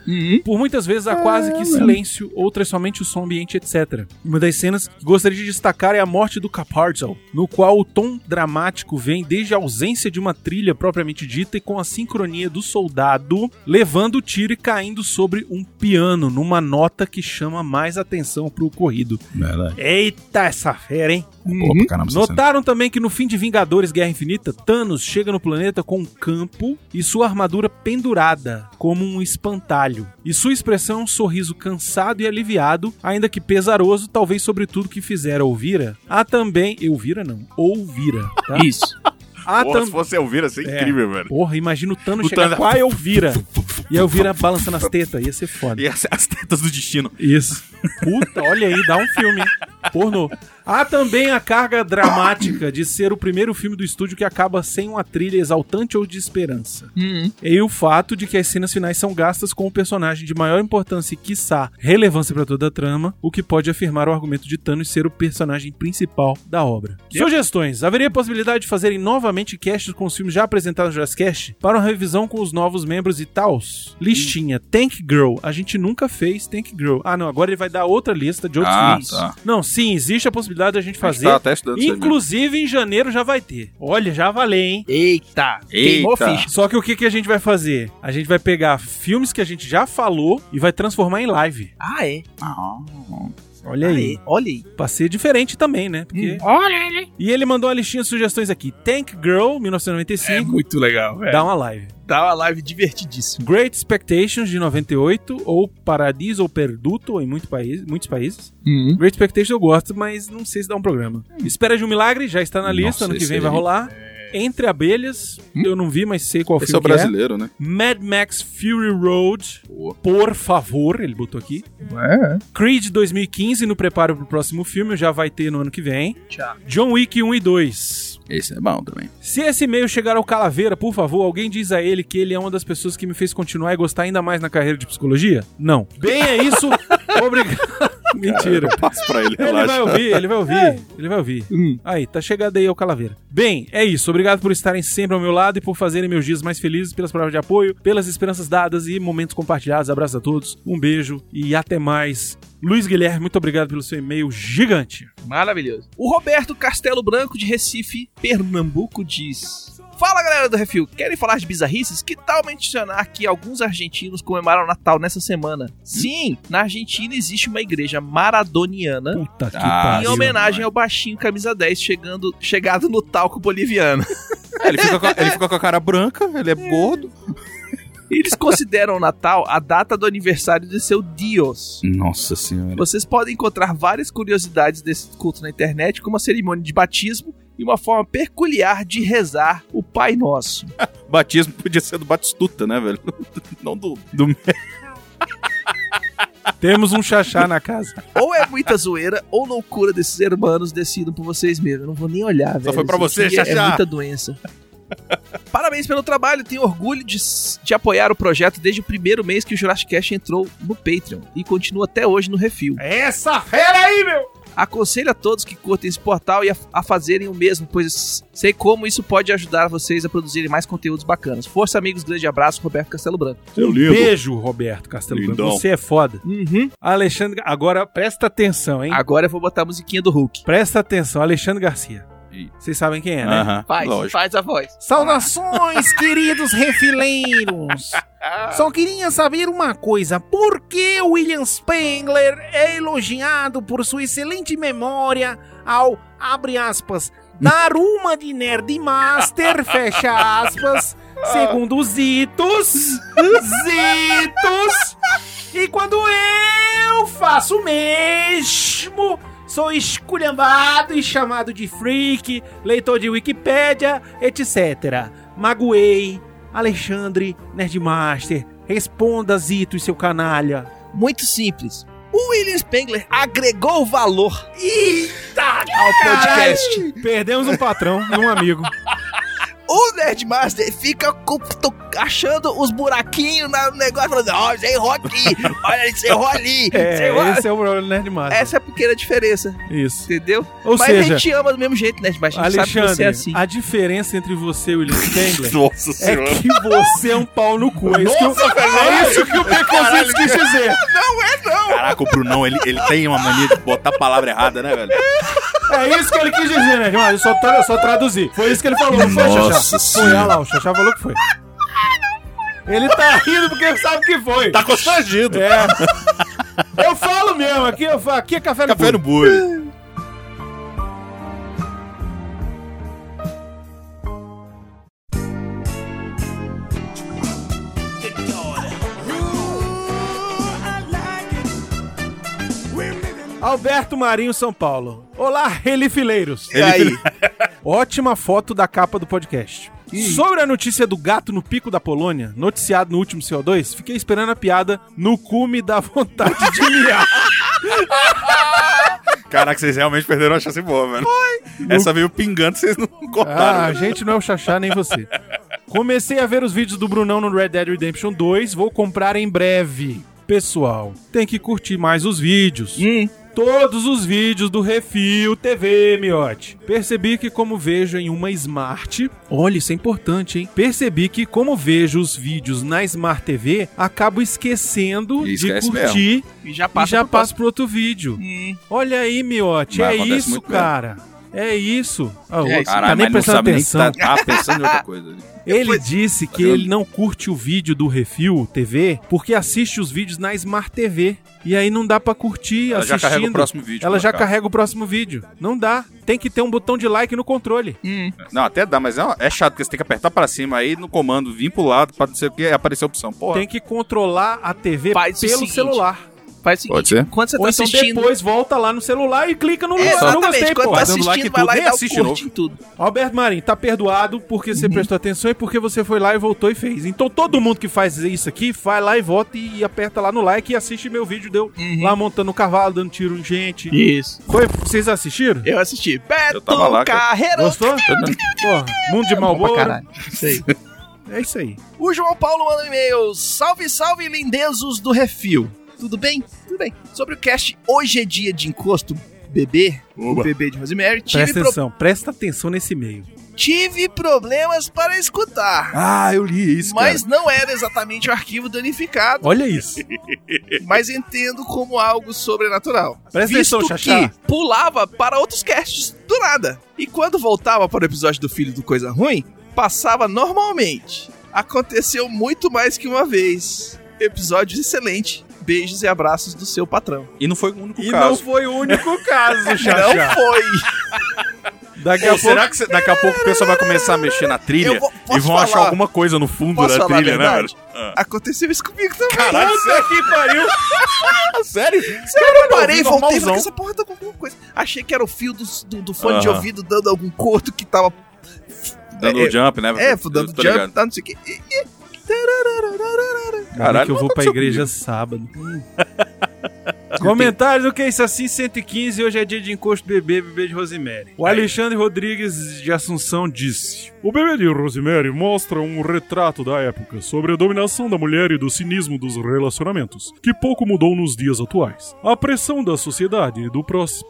Por muitas vezes há quase que silêncio, outras somente o som ambiente, etc. Uma das cenas que gostaria de destacar é a morte do Caparzo, no qual o tom dramático vem desde a ausência de uma trilha propriamente dita e com a sincronia do soldado levando o tiro e caindo sobre um piano, numa nota que chama mais atenção pro ocorrido. Verdade. Eita, essa fera, hein? Boa pra caramba. Notaram também que no fim de Vingadores Guerra Infinita, Thanos chega no planeta com um campo e sua armadura pendurada, como um espantalho. E sua expressão é um sorriso cansado e aliviado, ainda que pesaroso, talvez sobre tudo que fizera Ouvira. Há também. Euvira não. Ouvira, tá? Isso. Há Porra, também. se fosse Elvira, ia ser É. incrível, velho. Porra, imagina o Thanos O chegar Thanos- com a Elvira. E a Elvira balançando as tetas, ia ser foda. E as, as tetas do destino. Isso. Puta, olha aí, dá um filme, hein? Pornô. Há também a carga dramática de ser o primeiro filme do estúdio que acaba sem uma trilha exaltante ou de esperança. E o fato de que as cenas finais são gastas com o personagem de maior importância e, quiçá, relevância para toda a trama, o que pode afirmar o argumento de Thanos ser o personagem principal da obra. Sugestões. Haveria possibilidade de fazerem novamente casts com os filmes já apresentados no Jazzcast para uma revisão com os novos membros e tals? Listinha. Tank Girl. A gente nunca fez Tank Girl. Ah, não. Agora ele vai dar outra lista de outros Ah, filmes. tá. Não, sim, existe a possibilidade da gente fazer. tá mesmo. Inclusive, em janeiro já vai ter. Olha, já valeu, hein? Eita. Queimou Eita. ficha. Só que o que, que a gente vai fazer? A gente vai pegar filmes que a gente já falou e vai transformar em live. Ah, é. Ah, Olha aí. é. Olha aí. Pra ser diferente também, né? Porque... Olha ele. E ele mandou uma listinha de sugestões aqui. Tank Girl, 1995. muito legal, velho. Dá uma live. Dá uma live divertidíssima. Great Expectations, de 98. Ou Paradiso ou Perduto, em muito país, muitos países. Great Expectations eu gosto, mas não sei se dá um programa. Espera de um Milagre, já está na lista. Nossa, ano que vem vai aí. rolar. Entre Abelhas, eu não vi, mas sei qual esse é filme o que é. brasileiro, né? Mad Max Fury Road, por favor, ele botou aqui. É. Creed 2015 no preparo pro próximo filme, já vai ter no ano que vem. Tchau. John Wick 1 e 2. Esse é bom também. Se esse e-mail chegar ao Calaveira, por favor, alguém diz a ele que ele é uma das pessoas que me fez continuar e gostar ainda mais na carreira de psicologia? Não. Bem, é isso. Obrigado. Mentira. Passa pra ele, Ele relaxa. vai ouvir, ele vai ouvir, ele vai ouvir. Hum. Aí, tá chegado aí o Calaveira. Bem, é isso. Obrigado por estarem sempre ao meu lado e por fazerem meus dias mais felizes, pelas palavras de apoio, pelas esperanças dadas e momentos compartilhados. Abraço a todos, um beijo e até mais. Luiz Guilherme, muito obrigado pelo seu e-mail gigante. Maravilhoso. O Roberto Castelo Branco de Recife, Pernambuco diz: Fala galera do Refil, querem falar de bizarrices? Que tal mencionar que alguns argentinos comemoraram o Natal nessa semana? Sim, na Argentina existe uma igreja maradoniana Puta que Ah, em homenagem ao baixinho camisa 10 chegando, chegado no talco boliviano. É, ele, fica com a, ele fica com a cara branca, ele é gordo. Eles consideram o Natal a data do aniversário de seu Dios. Nossa senhora. Vocês podem encontrar várias curiosidades desse culto na internet, como a cerimônia de batismo e uma forma peculiar de rezar o Pai Nosso. Batismo podia ser do Batistuta, né, velho? Não do. do... Temos um chachá na casa. Ou é muita zoeira, ou loucura desses hermanos decidam por vocês mesmos. Eu não vou nem olhar, velho. foi pra Isso você, É Xaxá. muita doença. Parabéns pelo trabalho, tenho orgulho de, de apoiar o projeto desde o primeiro mês que o Jurassic Cast entrou no Patreon e continua até hoje no Refil. Essa fera aí, meu! Aconselho a todos que curtem esse portal e a, a fazerem o mesmo, pois sei como isso pode ajudar vocês a produzirem mais conteúdos bacanas. Força, amigos, grande abraço, Roberto Castelo Branco. Seu lindo. beijo, Roberto Castelo Branco. Lindão. Você é foda. Uhum. Alexandre, agora presta atenção, hein? Agora eu vou botar a musiquinha do Hulk. Presta atenção, Alexandre Garcia. Vocês sabem quem é, né? Faz, lógico. faz a voz. Saudações, queridos refileiros! Só queria saber uma coisa: por que William Spengler é elogiado por sua excelente memória ao, abre aspas, dar uma de Nerd Master, fecha aspas, segundo os Zitos, Zitos, e quando eu faço o mesmo, sou esculhambado e chamado de freak, leitor de Wikipédia, etc. Magoei, Alexandre, Nerdmaster, responda Zito e seu canalha. Muito simples. O William Spengler agregou valor Eita! ao podcast. Perdemos um patrão e um amigo. O Nerdmaster fica achando os buraquinhos no negócio, falando, ó, você errou aqui, olha, você errou ali, você É, errou... esse é o problema do Nerdmaster. Essa é a pequena diferença, Isso. entendeu? Ou Mas a seja, gente ama do mesmo jeito, Nerdmaster, a gente sabe que você Alexandre, é assim. a diferença entre você e o William Spengler Nossa é senhora. que você é um pau no cu. É isso, que, o, é isso que o Beconzitos quis dizer. Caraca, o Brunão, ele, ele tem uma mania de botar a palavra errada, né, velho? É isso que ele quis dizer, né? Eu só, tra- eu só traduzi. Foi isso que ele falou, não foi, Nossa Xaxá? Foi, lá, o Xaxá falou que foi. Ele tá rindo porque sabe que foi. Tá constrangido. É. Eu falo mesmo, aqui, eu falo, aqui é café no Café no. Alberto Marinho, São Paulo. Olá, relifileiros. E aí? Ótima foto da capa do podcast. Sobre a notícia do gato no pico da Polônia, noticiado no último CO2, fiquei esperando a piada no cume da vontade de miar. Caraca, vocês realmente perderam a chance boa, velho. Essa veio pingando, vocês não Ah, cortaram. a velho. gente não é o Xaxá nem você. Comecei a ver os vídeos do Brunão no Red Dead Redemption 2, vou comprar em breve. Pessoal, tem que curtir mais os vídeos. Hum, Todos os vídeos do Refil TV, miote. Percebi que como vejo em uma Smart, olha, isso é importante, hein? Percebi que como vejo os vídeos na Smart TV, acabo esquecendo E de esquece curtir e já e passa já pro passo pro outro vídeo. Hum, Olha aí, miote, Mas é isso, mesmo. Cara. É isso. Ah, É isso. tá nem prestando nem atenção. que tá, tá pensando em outra coisa. ali. Ele disse que ele não curte o vídeo do Refil TV porque assiste os vídeos na Smart TV. E aí não dá pra curtir Ela já assistindo. carrega o próximo vídeo. Ela já cá. carrega o próximo vídeo. Não dá. Tem que ter um botão de like no controle. hum. Não, até dá, mas é, é chato, porque você tem que apertar pra cima aí no comando, vir pro lado, pra não sei o que, aparecer a opção. Porra. Tem que controlar a TV Faz pelo celular. Faz o seguinte, Pode ser? quando você Ou tá então assistindo... depois volta lá no celular e clica no É. Não gostei, quando pô. tá like assistindo, em vai tudo, lá e dá o curte novo. em tudo. Alberto Marinho, tá perdoado porque Uhum. você prestou atenção e porque você foi lá e voltou e fez. Então todo mundo que faz isso aqui, vai lá e vota e aperta lá no like e assiste meu vídeo deu Uhum. lá montando o cavalo, dando tiro em gente. Isso. Foi, vocês assistiram? Eu assisti. Beto tava lá, cara. Carreiro. Gostou? Porra, mundo de pra Malboro. caralho. Isso aí. É isso aí. O João Paulo manda um e-mail. Salve, salve, lindezos do Refil. Tudo bem? tudo bem. Sobre o cast Hoje é Dia de Encosto, bebê, o Oba. bebê de Rosemary, tive, Presta pro- atenção, presta atenção nesse meio. tive problemas para escutar. Ah, eu li isso, Mas não era exatamente o arquivo danificado, Olha isso. mas entendo como algo sobrenatural. Presta visto atenção, Xaxá. que pulava para outros casts do nada. E quando voltava para o episódio do Filho do Coisa Ruim, passava normalmente. Aconteceu muito mais que uma vez. Episódio excelente. Beijos e abraços do seu patrão. E não foi o único E não caso. foi o único caso, Não Xaxá. foi. Daqui a pouco... será que cê- daqui a pouco o pessoal vai começar a mexer na trilha vou- e vão achar falar? alguma coisa no fundo Posso da trilha, né, velho? verdade? Aconteceu isso comigo também. Caralho, Puta que pariu. sério? eu parei e voltei e falei essa porra tá com alguma coisa. Achei que era o fio do, do, do fone de Aham. ouvido dando algum corto que tava. Dando É, jump, né? É, dando jump, ligado. tá, não sei o que. E- e- Caralho, que eu vou pra igreja sábado. Comentários do que é isso assim 115 hoje é dia de encosto bebê, bebê de Rosemary. O Alexandre Rodrigues de Assunção disse: O bebê de Rosemary mostra um retrato da época sobre a dominação da mulher e do cinismo dos relacionamentos, que pouco mudou nos dias atuais. A pressão da sociedade e do,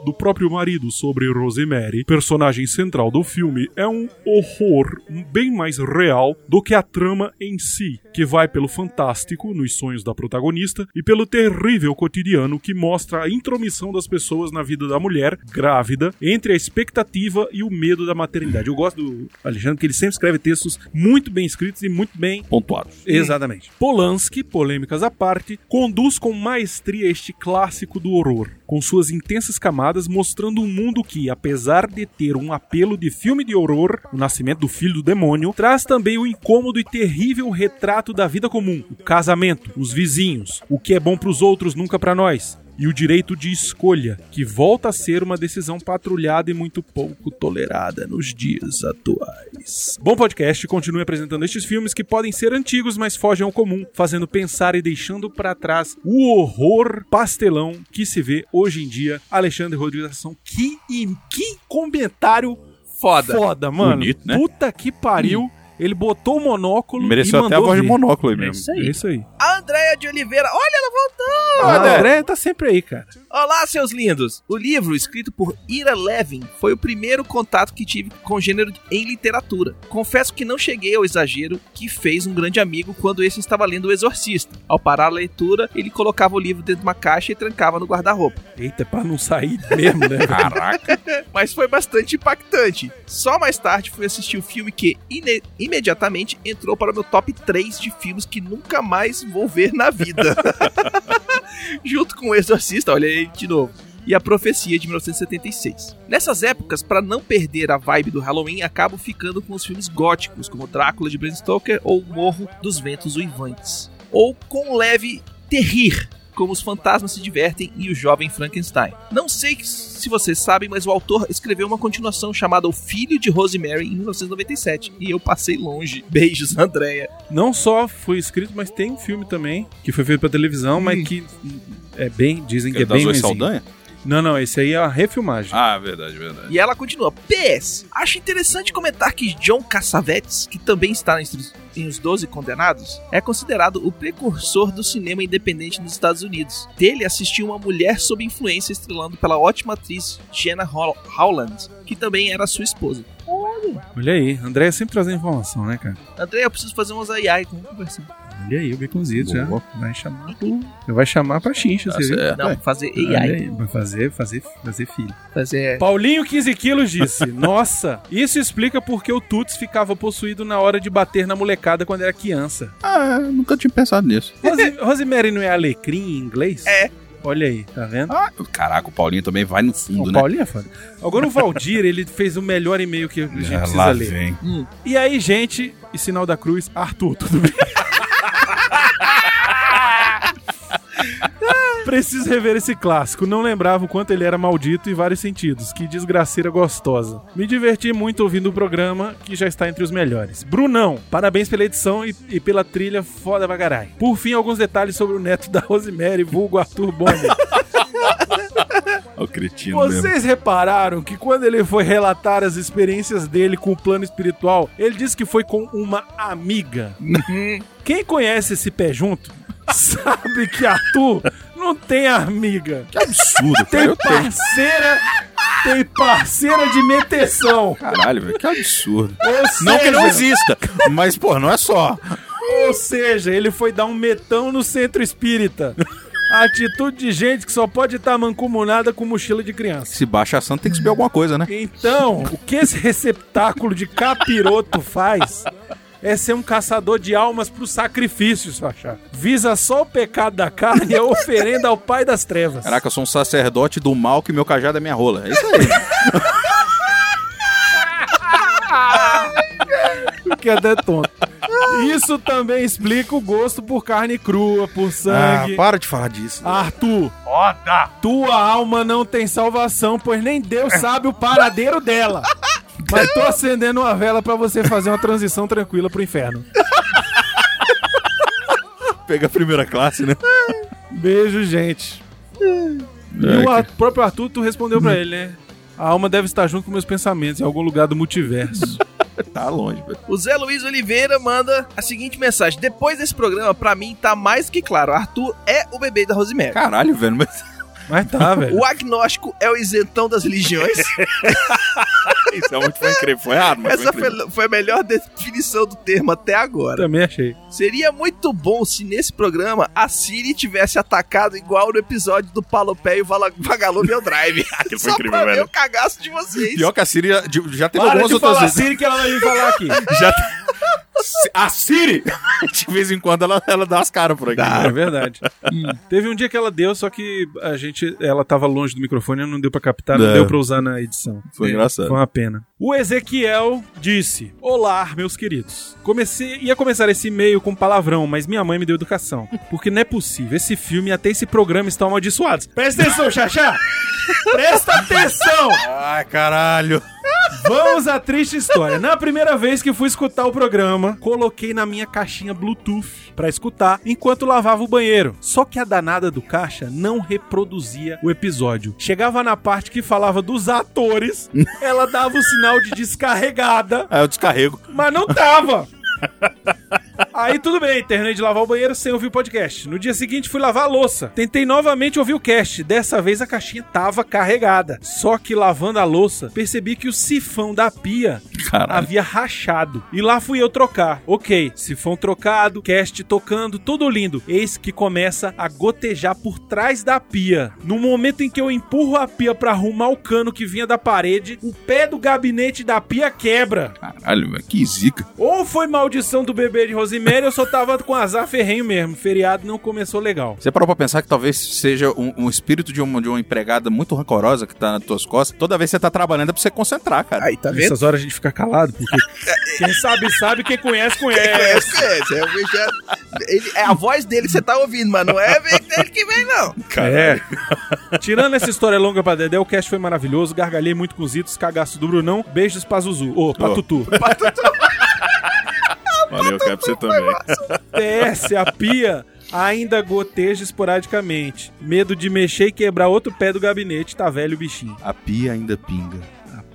do próprio marido sobre Rosemary, personagem central do filme, é um horror bem mais real do que a trama em si, que vai pelo fantástico nos sonhos da protagonista e pelo terrível cotidiano que mostra a intromissão das pessoas na vida da mulher grávida entre a expectativa e o medo da maternidade. Eu gosto do Alexandre porque ele sempre escreve textos muito bem escritos e muito bem Pontuados. Exatamente. Polanski, polêmicas à parte, conduz com maestria este clássico do horror, com suas intensas camadas mostrando um mundo que, apesar de ter um apelo de filme de horror, o nascimento do filho do demônio, traz também o incômodo e terrível retrato da vida comum, o casamento, os vizinhos, o que é bom pros outros nunca pra nós. E o direito de escolha, que volta a ser uma decisão patrulhada e muito pouco tolerada nos dias atuais. Bom podcast, continue apresentando estes filmes que podem ser antigos, mas fogem ao comum, fazendo pensar e deixando pra trás o horror pastelão que se vê hoje em dia. Alexandre Rodrigues Ação, que, e- que comentário Foda. foda, mano. Bonito, né? Puta que pariu. Ele botou o monóculo Mereceu e até a mandou voz de monóculo aí É mesmo. isso aí. É isso aí. A Andréia de Oliveira, olha, ela voltou! Ah, André. o André tá sempre aí, cara. Olá, seus lindos! O livro, escrito por Ira Levin, foi o primeiro contato que tive com o gênero em literatura. Confesso que não cheguei ao exagero que fez um grande amigo quando esse estava lendo O Exorcista. Ao parar a leitura, ele colocava o livro dentro de uma caixa e trancava no guarda-roupa. Eita, pra não sair mesmo, né? Caraca. Mas foi bastante impactante. Só mais tarde fui assistir o filme que imediatamente entrou para o meu top 3 de filmes que nunca mais vou ver na vida. Junto com o Exorcista, olha aí de novo. E a Profecia de 1976. Nessas épocas, para não perder a vibe do Halloween, acabo ficando com os filmes góticos, como Drácula de Bram Stoker ou Morro dos Ventos Uivantes. Ou com leve terrir, como os fantasmas se divertem e o jovem Frankenstein. Não sei se vocês sabem, mas o autor escreveu uma continuação chamada O Filho de Rosemary em 1997 e eu passei longe. Beijos, Andréia. Não só foi escrito, mas tem um filme também que foi feito pra televisão, mas que é bem, dizem que é, É da bem Zoe. Saldanha? Não, não, esse aí é a refilmagem. Ah, verdade, verdade. E ela continua. PS. Acho interessante comentar que John Cassavetes, que também está em Os Doze Condenados, é considerado o precursor do cinema independente nos Estados Unidos. Dele assistiu uma mulher sob influência estrelando pela ótima atriz Jenna Howland, que também era sua esposa. Olha aí, André sempre trazendo informação, né, cara? André, eu preciso fazer umas ai ai com conversando. Olha aí, o Baconzito já vai chamar pro... Vai chamar pra chincha, Tá você viu? certo. Não, fazer AI. aí, Vai fazer, fazer, fazer filho. Fazer. Paulinho, 15 quilos, disse: Nossa, isso explica porque o Tuts ficava possuído na hora de bater na molecada quando era criança. Ah, eu nunca tinha pensado nisso. Rose- Rosemary não é alecrim em inglês? É. Olha aí, tá vendo? Ah, caraca, o Paulinho também vai no o fundo, né? Paulinho é foda. Agora o Valdir, ele fez o melhor e-mail que a gente Ah, precisa ler. vem. E aí, gente, e sinal da cruz, Arthur, tudo bem? Preciso rever esse clássico. Não lembrava o quanto ele era maldito em vários sentidos. Que desgraceira gostosa. Me diverti muito ouvindo o programa, que já está entre os melhores. Brunão, parabéns pela edição e, e pela trilha foda pra caralho. Por fim, alguns detalhes sobre o neto da Rosemary, vulgo Arthur Bonner. Cretino mesmo. Vocês repararam que quando ele foi relatar as experiências dele com o plano espiritual, ele disse que foi com uma amiga. Quem conhece esse pé junto sabe que Arthur não tem amiga. Que absurdo, cara. Tem parceira. Tem parceira de meteção. Caralho, velho, que absurdo. Ou Não que não seja- exista, mas, pô, não é só. Ou seja, ele foi dar um metão no centro espírita. Atitude de gente que só pode estar mancomunada com mochila de criança. Se baixa a santa, tem que subir alguma coisa, né? Então, o que esse receptáculo de capiroto faz é ser um caçador de almas pro sacrifício, Sachá. Visa só o pecado da carne e a oferenda ao pai das trevas. Caraca, eu sou um sacerdote do mal que meu cajado é minha rola. É isso aí. que é tonto. Isso também explica o gosto por carne crua, por Ah, sangue. para de falar disso. Arthur, tua alma não tem salvação, pois nem Deus sabe o paradeiro dela. Mas tô acendendo uma vela pra você fazer uma transição tranquila pro inferno. Pega a primeira classe, né? Beijo, gente. E o Ar- próprio Arthur, tu respondeu pra ele, né? A alma deve estar junto com meus pensamentos, em algum lugar do multiverso. Tá longe, velho. O Zé Luiz Oliveira manda a seguinte mensagem: Depois desse programa, pra mim tá mais que claro. Arthur é o bebê da Rosemary. Caralho, velho, mas Mas tá, velho. O agnóstico é o isentão das religiões. isso é muito foi incrível. Foi errado, mas Essa foi incrível. foi, foi a melhor definição do termo até agora. Também achei. Seria muito bom se nesse programa a Siri tivesse atacado igual no episódio do Palopé e o Vagalume ao Drive. Aquilo foi Só incrível, pra ver velho. o cagaço de vocês. Pior que a Siri já, já teve Para algumas de outras falar vezes. Siri que ela vai vir falar aqui. Já... A Siri, de vez em quando, ela, ela dá as caras por aqui. É verdade. Teve um dia que ela deu, só que a gente, ela tava longe do microfone, não deu pra captar, não É. deu pra usar na edição. Foi engraçado. Foi uma pena. O Ezequiel disse: Olá, meus queridos. Comecei, ia começar esse e-mail com palavrão, mas minha mãe me deu educação. Porque não é possível. Esse filme e até esse programa estão amaldiçoados. Presta atenção, Xaxá! Presta atenção! Ai, caralho. Vamos à triste história. Na primeira vez que fui escutar o programa, coloquei na minha caixinha Bluetooth pra escutar enquanto lavava o banheiro. Só que a danada do caixa não reproduzia o episódio. Chegava na parte que falava dos atores, ela dava o sinal de descarregada, Aí eu descarrego. mas não tava. Aí tudo bem, terminei de lavar o banheiro sem ouvir o podcast. No dia seguinte fui lavar a louça. Tentei novamente ouvir o cast. Dessa vez a caixinha tava carregada. Só que lavando a louça, percebi que o sifão da pia Caralho. havia rachado. E lá fui eu trocar. Ok, sifão trocado, cast tocando, tudo lindo. Eis que começa a gotejar por trás da pia. No momento em que eu empurro a pia pra arrumar o cano que vinha da parede, o pé do gabinete da pia quebra. Caralho, que zica. Ou foi maldição do bebê de Rosemary, ou só tava com azar ferrenho mesmo. Feriado não começou legal. Você parou pra pensar que talvez seja um, um espírito de uma, de uma empregada muito rancorosa que tá nas tuas costas? Toda vez que você tá trabalhando é pra você concentrar, cara. Aí, tá vendo? Nessas horas a gente fica calado, porque quem sabe, sabe, quem conhece, É, conhece. é, é, é, eu ele- é a voz dele que você tá ouvindo, mas não é dele que vem, não. É. Tirando essa história longa pra Dedé, o cast foi maravilhoso. Gargalhei muito com os itos, cagaço do Brunão. Beijos pra Zuzu. Ô, pra Ô. Tutu. Valeu, quero pra você também. PS, a pia ainda goteja esporadicamente. Medo de mexer e quebrar outro pé do gabinete. Tá velho o bichinho. A pia ainda pinga.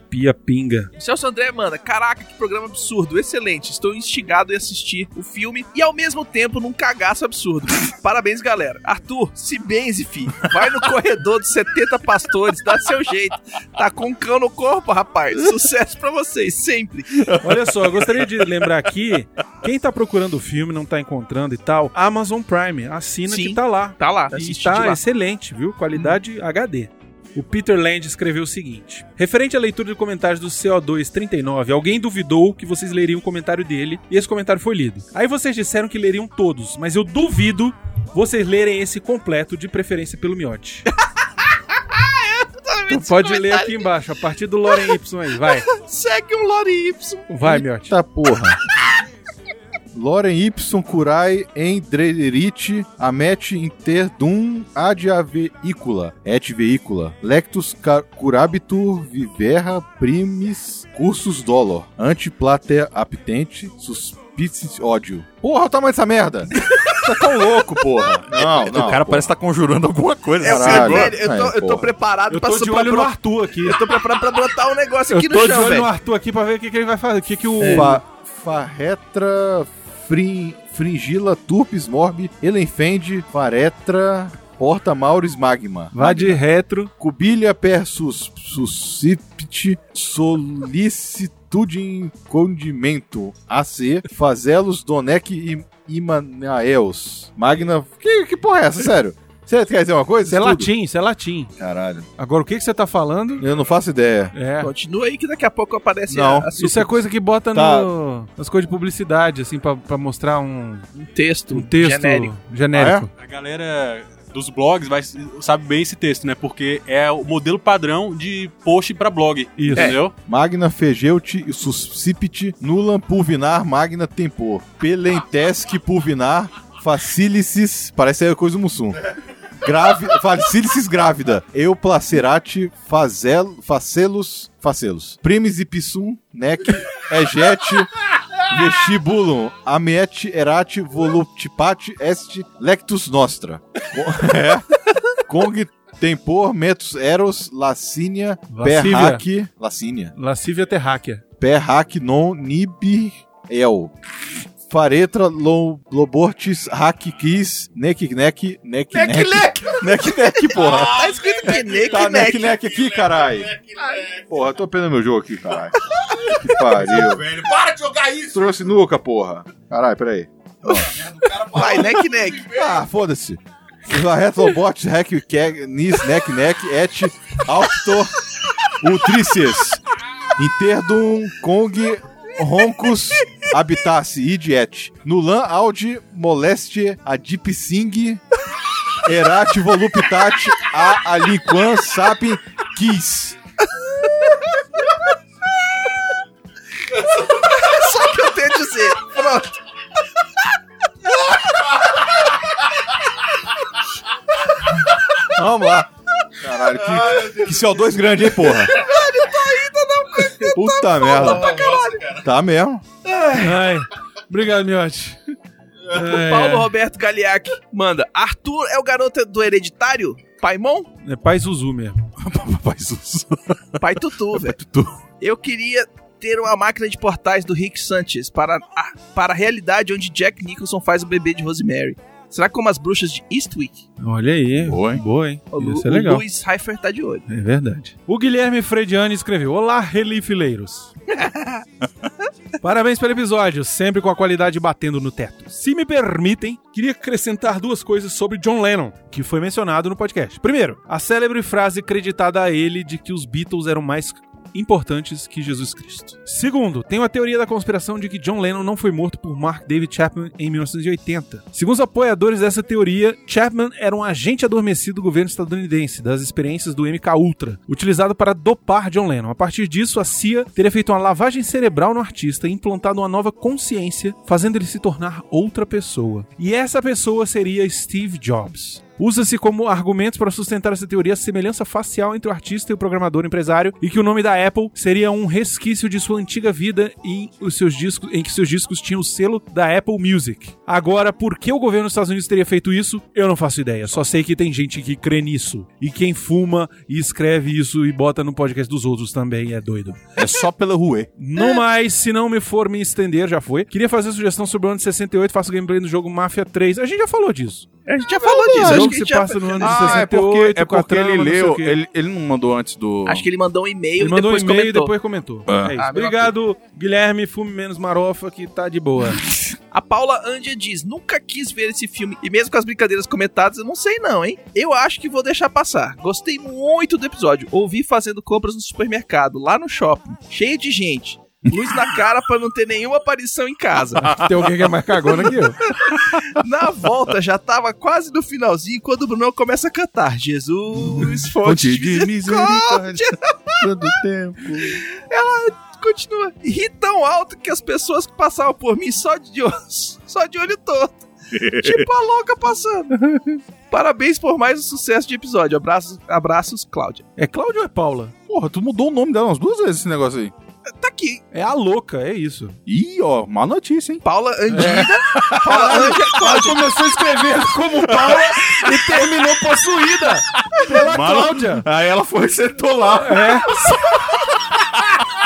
Pia pinga. O Celso André manda, caraca, que programa absurdo, excelente. Estou instigado em assistir o filme e ao mesmo tempo num cagaço absurdo. Parabéns, galera. Arthur, se benze, fi. Vai no corredor dos 70 pastores, dá seu jeito. Tá com um cão no corpo, rapaz. Sucesso pra vocês, sempre. Olha só, eu gostaria de lembrar aqui, quem tá procurando o filme, não tá encontrando e tal, Amazon Prime, assina Sim. que tá lá. Tá lá, E tá lá. excelente, viu? Qualidade HD. O Peter Land escreveu o seguinte: Referente à leitura de comentários do CO2 39, alguém duvidou que vocês leriam o comentário dele e esse comentário foi lido. Aí vocês disseram que leriam todos, mas eu duvido vocês lerem esse completo, de preferência pelo miote. Então pode ler aqui embaixo, a partir do Loren Y aí, vai. Segue um Lore Y. Vai, miote. Eita porra. Loren Y curai em Drederite amet interdum ad aveicula et veicula lectus curabitur viverra primis cursus dolor antiplatea aptente suspicis ódio. Porra, o tamanho dessa merda! Tá tão louco, porra! Não, não. o cara porra. parece que tá conjurando alguma coisa. É, Caralho. velho, eu, tô, eu tô preparado Eu pra tô de pra- olho no pra- Arthur aqui. Eu tô preparado pra botar um negócio aqui Eu no tô de chão, olho no velho. Arthur aqui pra ver o que, que ele vai fazer. O que, que o. Fa farretra frin, fringila turpis morbi elenfende faretra Porta Mauris Magma. Vá de retro. Cubilha per sus, suscipit solicitude condimento AC fazelos donec e imanaeus. Magna... Que, que porra é essa, sério? Você quer dizer uma coisa? Isso é latim, isso é latim. Caralho. Agora, o que, que você tá falando? Eu não faço ideia. É. Continua aí que daqui a pouco aparece Não, a, a Isso é coisa que bota Tá. no, nas coisas de publicidade, assim, pra, pra mostrar um, um texto, um texto genérico. genérico. A galera dos blogs vai, sabe bem esse texto, né? Porque é o modelo padrão de post pra blog. Isso. Entendeu? Magna fegeute suscipit nulam pulvinar magna tempor. Pelentesc pulvinar facilicis... Parece aí coisa do Mussum. Grave, facilicis grávida. Eu placerate fazel, facelos... Facelos. Primis ipsum nec egete vestibulum amiet erat voluptipate est lectus nostra. É. Cong tempor metus eros lacínia per Lascívia. hac... Lacínia. Lascívia terráquea. Per hac non nibi el. Faretra lo, lobortis hac quis nec nec nec nec nec nec porra. Tá escrito que neck, Tá nec neck. nec aqui, caralho. Porra, tô perdendo meu jogo aqui, caralho. Que pariu. Velho, para de jogar isso! Trouxe nuca, porra. Caralho, peraí. Vai, neck, neck. Ah, foda-se. Varretra lobortis hac queg nis nec nec et auctor ultrices. Interdum cong roncus habitasse idiet. Nulan audi moleste adipsing erat voluptate a aliquan sapin quis. Só que eu tenho a dizer. Pronto. Vamos lá. Caralho, que, que CO2 grande, hein, porra? Puta merda. Tá mesmo. Ai, obrigado, Miotti. O Paulo Roberto Galiac manda. Arthur é o garoto do hereditário? Paimon? É pai Zuzu mesmo. Papai Jesus. Pai Tutu, velho. Eu queria ter uma máquina de portais do Rick Sanchez para a, para a realidade onde Jack Nicholson faz o bebê de Rosemary. Será que como as bruxas de Eastwick? Olha aí. Boa, hein? Boa, hein? O, Isso é o legal. Luiz Heifer tá de olho. É verdade. O Guilherme Frediani escreveu: Olá, relifileiros. Parabéns pelo episódio, sempre com a qualidade batendo no teto. Se me permitem, queria acrescentar duas coisas sobre John Lennon, que foi mencionado no podcast. Primeiro, a célebre frase creditada a ele de que os Beatles eram mais importantes que Jesus Cristo. Segundo, tem uma teoria da conspiração de que John Lennon não foi morto por Mark David Chapman em 1980. Segundo os apoiadores dessa teoria, Chapman era um agente adormecido do governo estadunidense das experiências do MK Ultra, utilizado para dopar John Lennon. A partir disso, a CIA teria feito uma lavagem cerebral no artista e implantado uma nova consciência, fazendo ele se tornar outra pessoa. E essa pessoa seria Steve Jobs. Usa-se como argumentos para sustentar essa teoria a semelhança facial entre o artista e o programador empresário e que o nome da Apple seria um resquício de sua antiga vida em, os seus discos, em que seus discos tinham o selo da Apple Music. Agora, por que o governo dos Estados Unidos teria feito isso? Eu não faço ideia. Só sei que tem gente que crê nisso. E quem fuma e escreve isso e bota no podcast dos outros também é doido. É só pela rua. No mais, se não me for me estender, já foi. Queria fazer sugestão sobre o ano de 68, faço gameplay do jogo Mafia 3. A gente já falou disso. A gente já falou disso. Jogo se já- passa no ano de Ah, é 68, porque, é porque trama, ele leu. Ele, ele não mandou antes do. acho que ele mandou um e-mail Ele e mandou um depois e-mail e comentou. depois comentou. Ah. É isso. Ah, Obrigado, Guilherme. Fume menos marofa que tá de boa. A Paula Andia diz: Nunca quis ver esse filme. E mesmo com as brincadeiras comentadas, eu não sei não, hein? Eu acho que vou deixar passar. Gostei muito do episódio. Ouvi fazendo compras no supermercado, lá no shopping, cheio de gente. Luz na cara pra não ter nenhuma aparição em casa. Tem alguém que é mais cagona que eu. Na volta, já tava quase no finalzinho quando o Brunão começa a cantar: Jesus, fonte de misericórdia. Todo tempo. Continua. E ri tão alto que as pessoas que passavam por mim só de olho, só de olho torto. tipo a louca passando. Parabéns por mais um sucesso de episódio. Abraços, abraços Cláudia. É Cláudio ou é Paula? Porra, tu mudou o nome dela umas duas vezes esse negócio aí. Tá aqui. É a louca, é isso. Ih, ó, má notícia, hein? Paula Andida. Paula Andia Ela Cláudia. começou escrevendo como Paula e terminou possuída pela Mano, Cláudia. Aí ela foi e sentou lá. É.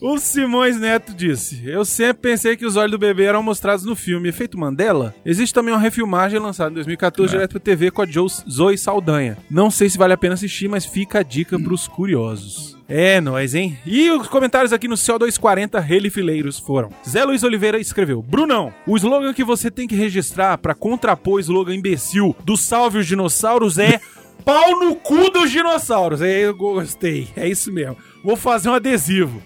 O Simões Neto disse: Eu sempre pensei que os olhos do bebê eram mostrados no filme Efeito Mandela. Existe também uma refilmagem lançada em 2014 direto pra TV com a Jo- Zoe Saldanha. Não sei se vale a pena assistir, mas fica a dica pros curiosos. É, nós, hein? E os comentários aqui no CO240 Relifileiros foram. Zé Luiz Oliveira escreveu: Brunão, o slogan que você tem que registrar pra contrapor o slogan imbecil do Salve os Dinossauros é pau no cu dos dinossauros. É, eu gostei. É isso mesmo. Vou fazer um adesivo.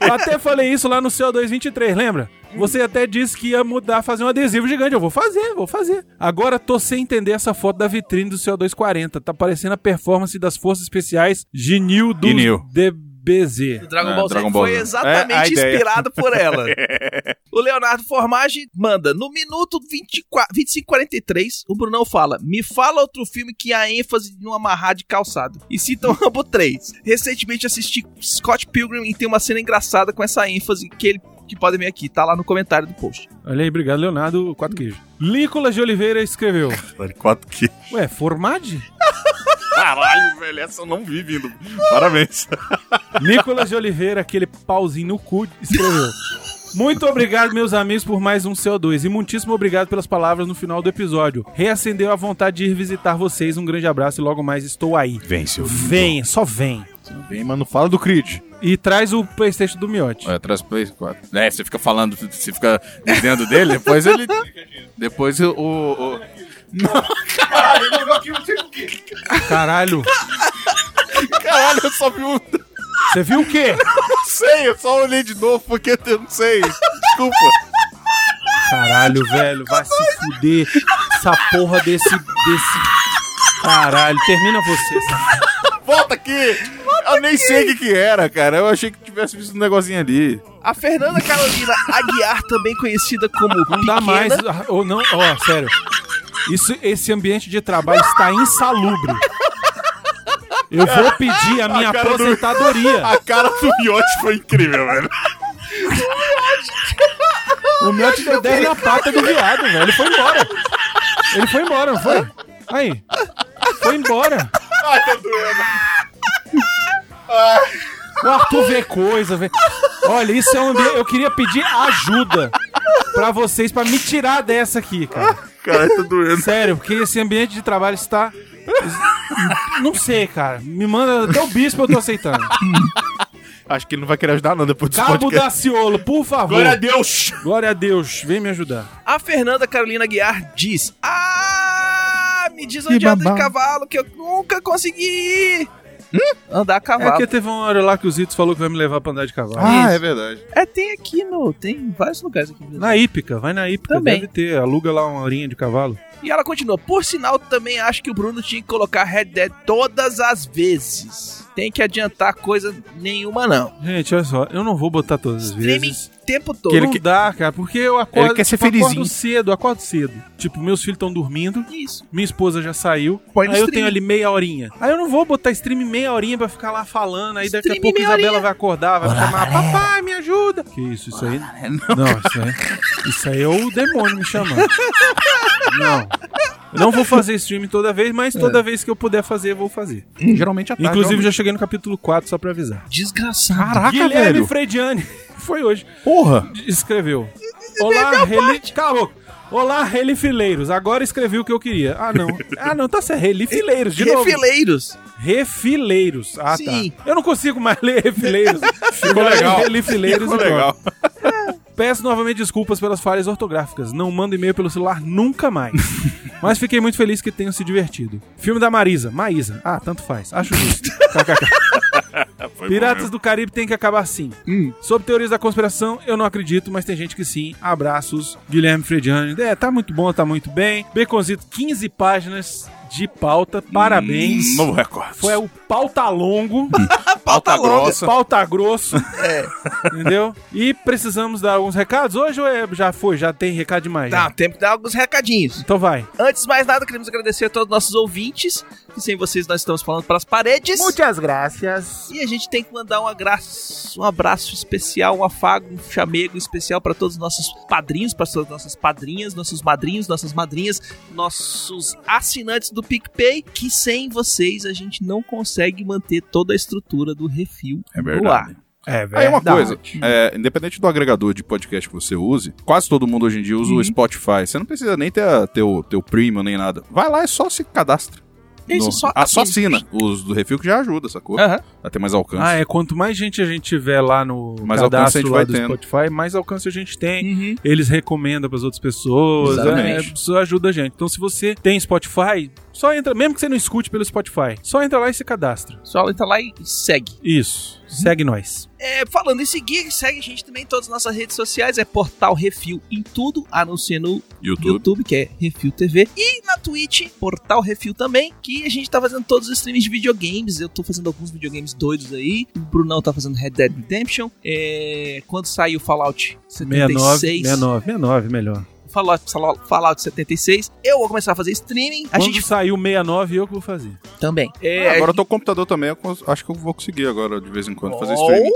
Eu até falei isso lá no CO223, lembra? Você até disse que ia mudar, fazer um adesivo gigante. Eu vou fazer, vou fazer. Agora tô sem entender essa foto da vitrine do CO240. Tá parecendo a performance das forças especiais Ginil do Ginil. DBZ. O Dragon É, Ball Z Dragon foi exatamente É, inspirado por ela. o Leonardo Formage manda, no minuto 24, 2543, o Brunão fala, me fala outro filme que há ênfase um amarrar de calçado. E citam Rambo 3. Recentemente assisti Scott Pilgrim e tem uma cena engraçada com essa ênfase que ele que podem ver aqui, tá lá no comentário do post. Olha aí, obrigado, Leonardo. Quatro queijos. Nicolas de Oliveira escreveu. Quatro que. Ué, Formade? Caralho, velho, essa eu não vi vindo. Parabéns. Nicolas de Oliveira, aquele pauzinho no cu, escreveu. Muito obrigado, meus amigos, por mais um CO2 e muitíssimo obrigado pelas palavras no final do episódio. Reacendeu a vontade de ir visitar vocês. Um grande abraço e logo mais estou aí. Vem, seu Vem, só vem. Vem, mas não fala do Creed. E traz o Playstation do Miote. É, traz Play 4. É, você fica falando, você fica dizendo dele, depois ele. Depois o. o, o- Caralho. Caralho, eu só vi um. Você viu o quê? Não sei, eu só olhei de novo porque eu não sei. Desculpa. Caralho, velho, vai se fuder. Essa porra desse. desse. Caralho, termina você, essa Volta aqui! Eu nem sei o que, que era, cara. Eu achei que tivesse visto um negocinho ali. A Fernanda Carolina Aguiar, também conhecida como Não dá mais. ah, Ou não, ó, sério. Isso, esse ambiente de trabalho está insalubre. Eu vou pedir a minha a cara do- aposentadoria. A cara do Miotti foi incrível, velho. O Miotti deu 10 na pata do viado, velho. Ele foi embora. Ele foi embora, não foi? Aí. Foi embora. Ai, tá doendo. O Arthur vê coisa, vê. Olha, isso é um ambiente. Eu queria pedir ajuda pra vocês pra me tirar dessa aqui, cara. Cara, tá doendo. Sério, porque esse ambiente de trabalho está. Não sei, cara. Me manda até o bispo, eu tô aceitando. Acho que ele não vai querer ajudar, não, depois desse Cabo podcast. Daciolo, por favor. Glória a Deus! Glória a Deus, vem me ajudar. A Fernanda Carolina Guiar diz: Ah, me diz onde anda de babá. cavalo que eu nunca consegui ir. Andar a É cavalo. porque teve uma hora lá que o Zitos falou que vai me levar pra andar de cavalo. Ah, Isso. é verdade. É, tem aqui no. Tem vários lugares aqui. Na Ípica, vai na Ípica, Também. deve ter. Aluga lá uma horinha de cavalo. E ela continua. Por sinal, também acho que o Bruno tinha que colocar Red Dead todas as vezes. Tem que adiantar coisa nenhuma, não. Gente, olha só, eu não vou botar todas as Streaming vezes. O tempo todo. Que ele não dá, cara, porque eu acordo, Ele quer ser tipo, acordo felizinho. cedo, acordo cedo. Tipo, meus filhos estão dormindo, Isso. minha esposa já saiu, Põe no aí eu stream. tenho ali meia horinha. Aí eu não vou botar stream meia horinha pra ficar lá falando, aí daqui a Stream pouco a Isabela horinha. vai acordar, vai chamar, papai, me ajuda. Que isso, isso aí? Não, isso aí, isso aí é o demônio me chamando. Não. Eu não vou fazer stream toda vez, mas toda vez que eu puder fazer, eu vou fazer. Geralmente à tarde. Inclusive, já cheguei no capítulo 4, só pra avisar. Desgraçado. Caraca, Guilherme velho. Frediani, foi hoje, Porra! escreveu. Olá, Reli... Cala a boca. Olá, relifileiros. Agora escrevi o que eu queria. Ah, não. Ah, não, tá certo. Relifileiros, de novo. Refileiros. Refileiros. Ah, Sim. tá. Eu não consigo mais ler refileiros. Ficou legal. Relifileiros Ficou e legal. Peço novamente desculpas pelas falhas ortográficas. Não mando e-mail pelo celular nunca mais. Mas fiquei muito feliz que tenham se divertido. Filme da Marisa. Maísa. Ah, tanto faz. Acho justo. KKK. Foi Piratas do Caribe tem que acabar sim. Sobre teorias da conspiração, eu não acredito, mas tem gente que sim. Abraços, Guilherme Frediani. É, tá muito bom, tá muito bem. Baconzito, 15 páginas de pauta. Parabéns. Novo recorde. Foi o pauta longo. Pauta grossa. Pauta grosso. É. Entendeu? E precisamos dar alguns recados hoje ou é- já foi? Já tem recado demais? Tá, já? tem que dar alguns recadinhos. Então vai. Antes de mais nada, queremos agradecer a todos os nossos ouvintes, que sem vocês nós estamos falando para as paredes. Muitas graças. E a gente tem que mandar um abraço, um abraço especial, um afago, um chamego especial para todos os nossos padrinhos, para todas as nossas padrinhas, nossos madrinhos, nossas madrinhas, nossos assinantes do PicPay, que sem vocês a gente não consegue manter toda a estrutura do refil É no verdade. ar. É, Aí uma verdade. coisa, é, independente do agregador de podcast que você use, quase todo mundo hoje em dia usa o Spotify. Você não precisa nem ter, a- o, ter o premium nem nada. Vai lá e só se cadastra. Isso, No- só só assina. Os do refil que já ajuda, sacou? Aham. A ter mais alcance. Ah, é. Quanto mais gente a gente tiver lá no Mais alcance a cadastro gente lá vai do tendo. Spotify, mais alcance a gente tem. Uhum. Eles recomendam para as outras pessoas. Exatamente. É, isso ajuda a gente. Então, se você tem Spotify, só entra, mesmo que você não escute pelo Spotify, só entra lá e se cadastra. Só entra lá e segue. Isso. Segue nós. É, falando em seguir, segue a gente também em todas as nossas redes sociais, é Portal Refil em tudo, a não ser no YouTube. YouTube, que é Refil TV, e na Twitch, Portal Refil também, que a gente tá fazendo todos os streams de videogames, eu tô fazendo alguns videogames doidos aí, o Brunão tá fazendo Red Dead Redemption, é, quando sair o Fallout 69, 76, 69, 69, melhor. Fallout, Fallout 76, eu vou começar a fazer streaming, a Quando gente saiu 69, eu que vou fazer. também. É, Ah, a agora eu tô com o computador também, eu acho que eu vou conseguir agora, de vez em quando, fazer Olha streaming.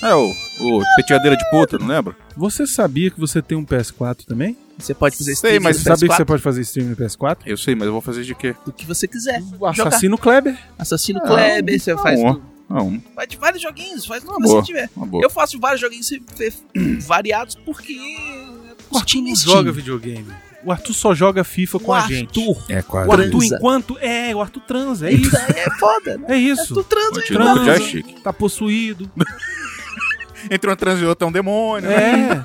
É, o, o peteadeira de puta, não lembra? Você sabia que você tem um PS4 também? você pode fazer Sei, streaming mas no Você sabia que PS4, você pode fazer stream no PS4? Eu sei, mas eu vou fazer de quê? do que você quiser. O Assassino Kleber. Assassino Ah, Kleber, você faz um. do- Ah, um. Faz de vários joguinhos, faz o que você tiver. Eu faço vários joguinhos variados porque. O Arthur não joga videogame. O Arthur só joga FIFA com o a gente. Arthur. É quase. O Arthur, Transa. enquanto. É, o Arthur transa. É isso. É foda, né? É isso. Tu transa Transa. o joystick. Tá possuído. Entre uma trans e outra é um demônio. né? É.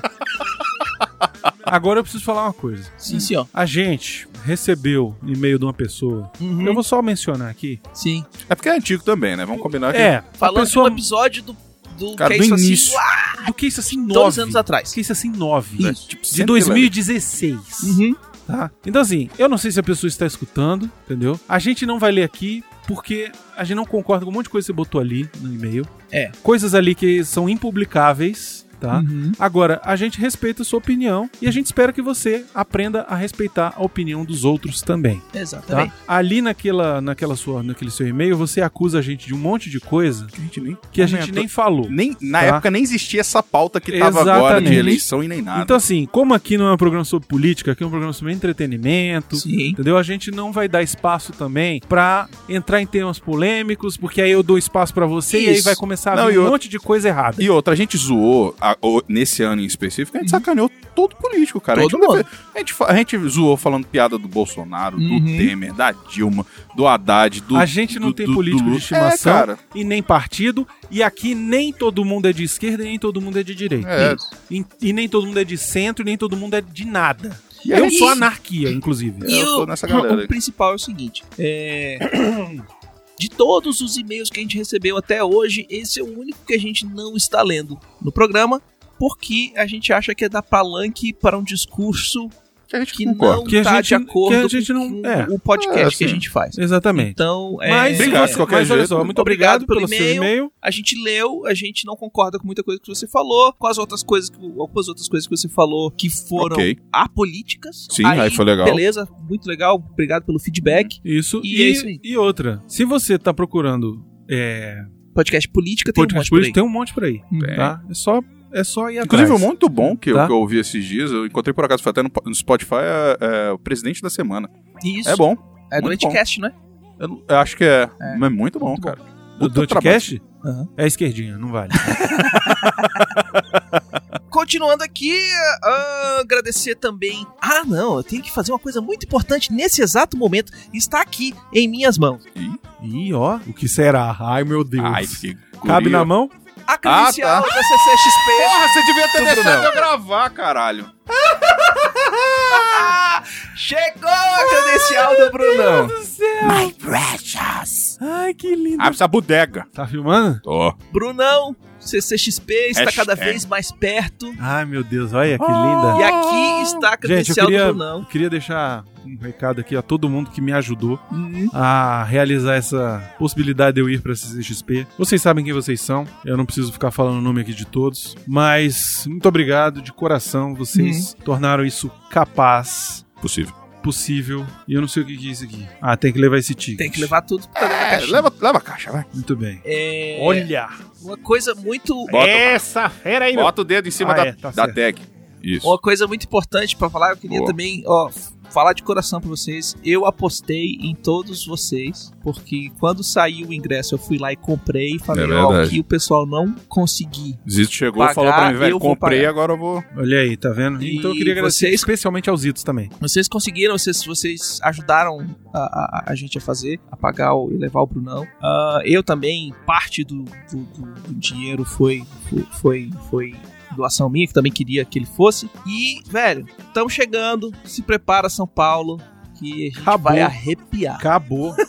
Agora eu preciso falar uma coisa. Sim, senhor. A gente recebeu e-mail de uma pessoa. Uhum. Eu vou só mencionar aqui. Sim. É porque é antigo também, né? Vamos combinar que. É, Falando pessoa de um episódio do. Do Cara, que do assim, início. lá, do que isso assim dois 9. anos atrás. Que isso assim 9. né? Tipo, De 111. 2016. Uhum. Tá? Então assim, eu não sei se a pessoa está escutando, entendeu? A gente não vai ler aqui porque a gente não concorda com um monte de coisa que você botou ali no e-mail. É. Coisas ali que são impublicáveis, tá? Uhum. Agora, a gente respeita a sua opinião e a gente espera que você aprenda a respeitar a opinião dos outros também, tá? Exatamente. Ali naquela, naquela sua, naquele seu e-mail, você acusa a gente de um monte de coisa Que a gente nem. que a gente nem falou. Nem, na Tá. época nem existia essa pauta que tava agora de eleição e nem nada. Então, assim, como aqui não é um programa sobre política, aqui é um programa sobre entretenimento, Sim. entendeu? A gente não vai dar espaço também pra entrar em temas polêmicos, porque aí eu dou espaço pra você e aí Isso. vai começar a Não, vir um outra- monte de coisa errada. E outra, a gente zoou, a- o- nesse ano em específico, a gente sacaneou todo político, cara. Todo a, gente, mundo. a, gente, a gente zoou falando piada do Bolsonaro, Uhum. do Temer, da Dilma, do Haddad, do. a gente não do- tem do- político do de estimação É, cara. e nem partido, e aqui nem todo mundo é de esquerda e nem todo mundo é de direita. É. E, e nem todo mundo é de centro e nem todo mundo é de nada. E eu sou anarquia, inclusive. É, eu tô nessa galera aí. o principal é o seguinte: é, de todos os e-mails que a gente recebeu até hoje, esse é o único que a gente não está lendo no programa, porque a gente acha que é dar palanque para um discurso Que a gente que concorda. não Que a está gente- de acordo que a gente não- com é. o podcast É, que a assim. gente faz. Exatamente. Então, é, Mas, Obrigado de qualquer mas olha jeito. só, muito Obrigado obrigado, pelo pelo seu e-mail. a gente leu, a gente não concorda com muita coisa que você falou, com as outras coisas, que, algumas outras coisas que você falou que foram Ok. apolíticas. Sim, aí foi legal. Beleza, muito legal, obrigado pelo feedback. Isso. E E, é isso aí. e outra, se você tá procurando é, Podcast política tem podcast um monte por aí. tem um monte por aí, tá? É só, é só ir Inclusive, atrás. um muito bom que, eu, Tá. que eu ouvi esses dias, eu encontrei por acaso, foi até no, no Spotify, é, é o presidente da semana. Isso. É bom. É do bom. Anticast, né? Eu, eu acho que é. É. Mas muito bom, Muito bom. cara. Do, do. Anticast? Aham. É esquerdinha, não vale. Continuando aqui, ah, agradecer também. Ah, não, eu tenho que fazer uma coisa muito importante nesse exato momento. Está aqui em minhas mãos. Ih, ó, o que será? Ai, meu Deus. Ai, que Cabe na mão? A credencial tá. da CCXP. Porra, você devia ter Do deixado eu gravar, caralho. Chegou a credencial do Brunão. My precious. Ai, que lindo. Abre essa bodega. Tá filmando? Tô. Brunão, CCXP está Hashtag. cada vez mais perto. Ai, meu Deus, olha que linda. E aqui está a Gente, eu credencial queria, do Brunão. eu queria deixar um recado aqui a todo mundo que me ajudou Uhum. a realizar essa possibilidade de eu ir pra CCXP. Vocês sabem quem vocês são, eu não preciso ficar falando o nome aqui de todos, mas muito obrigado de coração, vocês tornaram isso capaz, Possível. possível, e eu não sei o que que é isso aqui. Ah, tem que levar esse ticket. Tem que levar tudo pra dentro da É, caixinha. leva, leva a caixa, vai. Muito bem. É, Olha! Uma coisa muito. Bota, Essa fera aí, meu. bota o dedo em cima Ah, da, é, tá da tag. Isso. Uma coisa muito importante pra falar, eu queria Boa. também, ó, falar de coração pra vocês, eu apostei em todos vocês, porque quando saiu o ingresso eu fui lá e comprei e falei, É ó, que o pessoal não conseguir. Zito chegou e Pagar, falou pra mim, velho, comprei, pagar. agora eu vou. Olha aí, tá vendo? E então eu queria agradecer vocês- especialmente aos Itos também. Vocês conseguiram, vocês, vocês ajudaram a, a, a gente a fazer, a pagar o, e levar o Brunão. Ah, eu também, parte do, do, do- do dinheiro foi, foi, foi, foi doação minha, que também queria que ele fosse. E, velho, estamos chegando, se prepara São Paulo, que a gente Acabou. vai arrepiar. Acabou.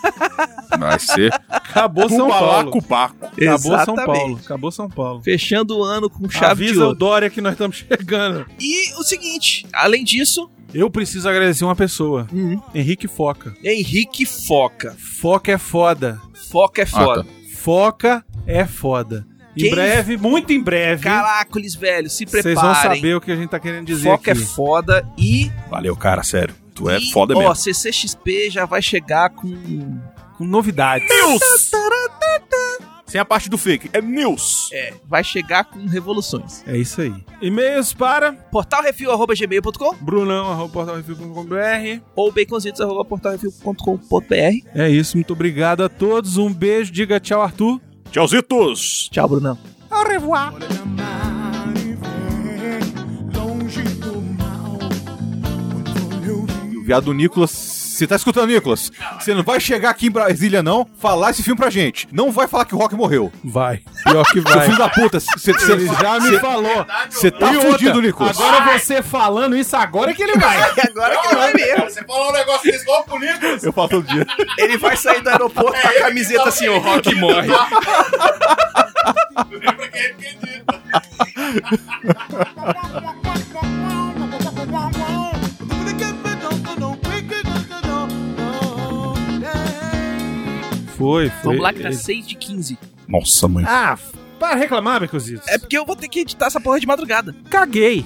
Vai ser Acabou São Paulo. Acabou São. Paulo. Acabou São Paulo. Fechando o ano com chave de Avisa o ouro. Dória que nós estamos chegando. E o seguinte, além disso, Eu preciso agradecer uma pessoa. Henrique Foca. Henrique Foca. Foca é foda. Foca é foda. tá. Foca é foda. Em Quem- breve, muito em breve, Caracoles, velho, se vocês preparem. vão saber o que a gente tá querendo dizer Foca aqui. é foda e Valeu, cara, sério. Tu é E, foda ó, mesmo. CCXP já vai chegar com. Com novidades. Sem a parte do fake. É news. É, vai chegar com revoluções. É isso aí. E-mails para Portalrefil.gmail.com brunão.portalrefil.com.br ou baconzitos.portalrefil.com.br. É isso, muito obrigado a todos. Um beijo, diga tchau, Arthur. Tchauzitos. Tchau, Brunão. Au revoir. O viado Nicolas. Você tá escutando, Nicolas? Você não vai chegar aqui em Brasília, não, falar esse filme pra gente. Não vai falar que o Rock morreu. Vai. Pior que Seu vai. filho da puta, você Ele já me falou. Você tá E fudido, Nicolas. Agora você falando isso, agora é que ele vai. Agora que vai mesmo. Você falou um negócio desse igual pro Nicolas. Eu falo todo dia. Ele vai sair do aeroporto com a camiseta assim, o Rock morre. Lembra quem acredita. Foi, foi. Vamos lá que tá Ele- 6 de 15. Nossa, mãe. Ah, para reclamar, Becositos. É porque eu vou ter que editar essa porra de madrugada. Caguei.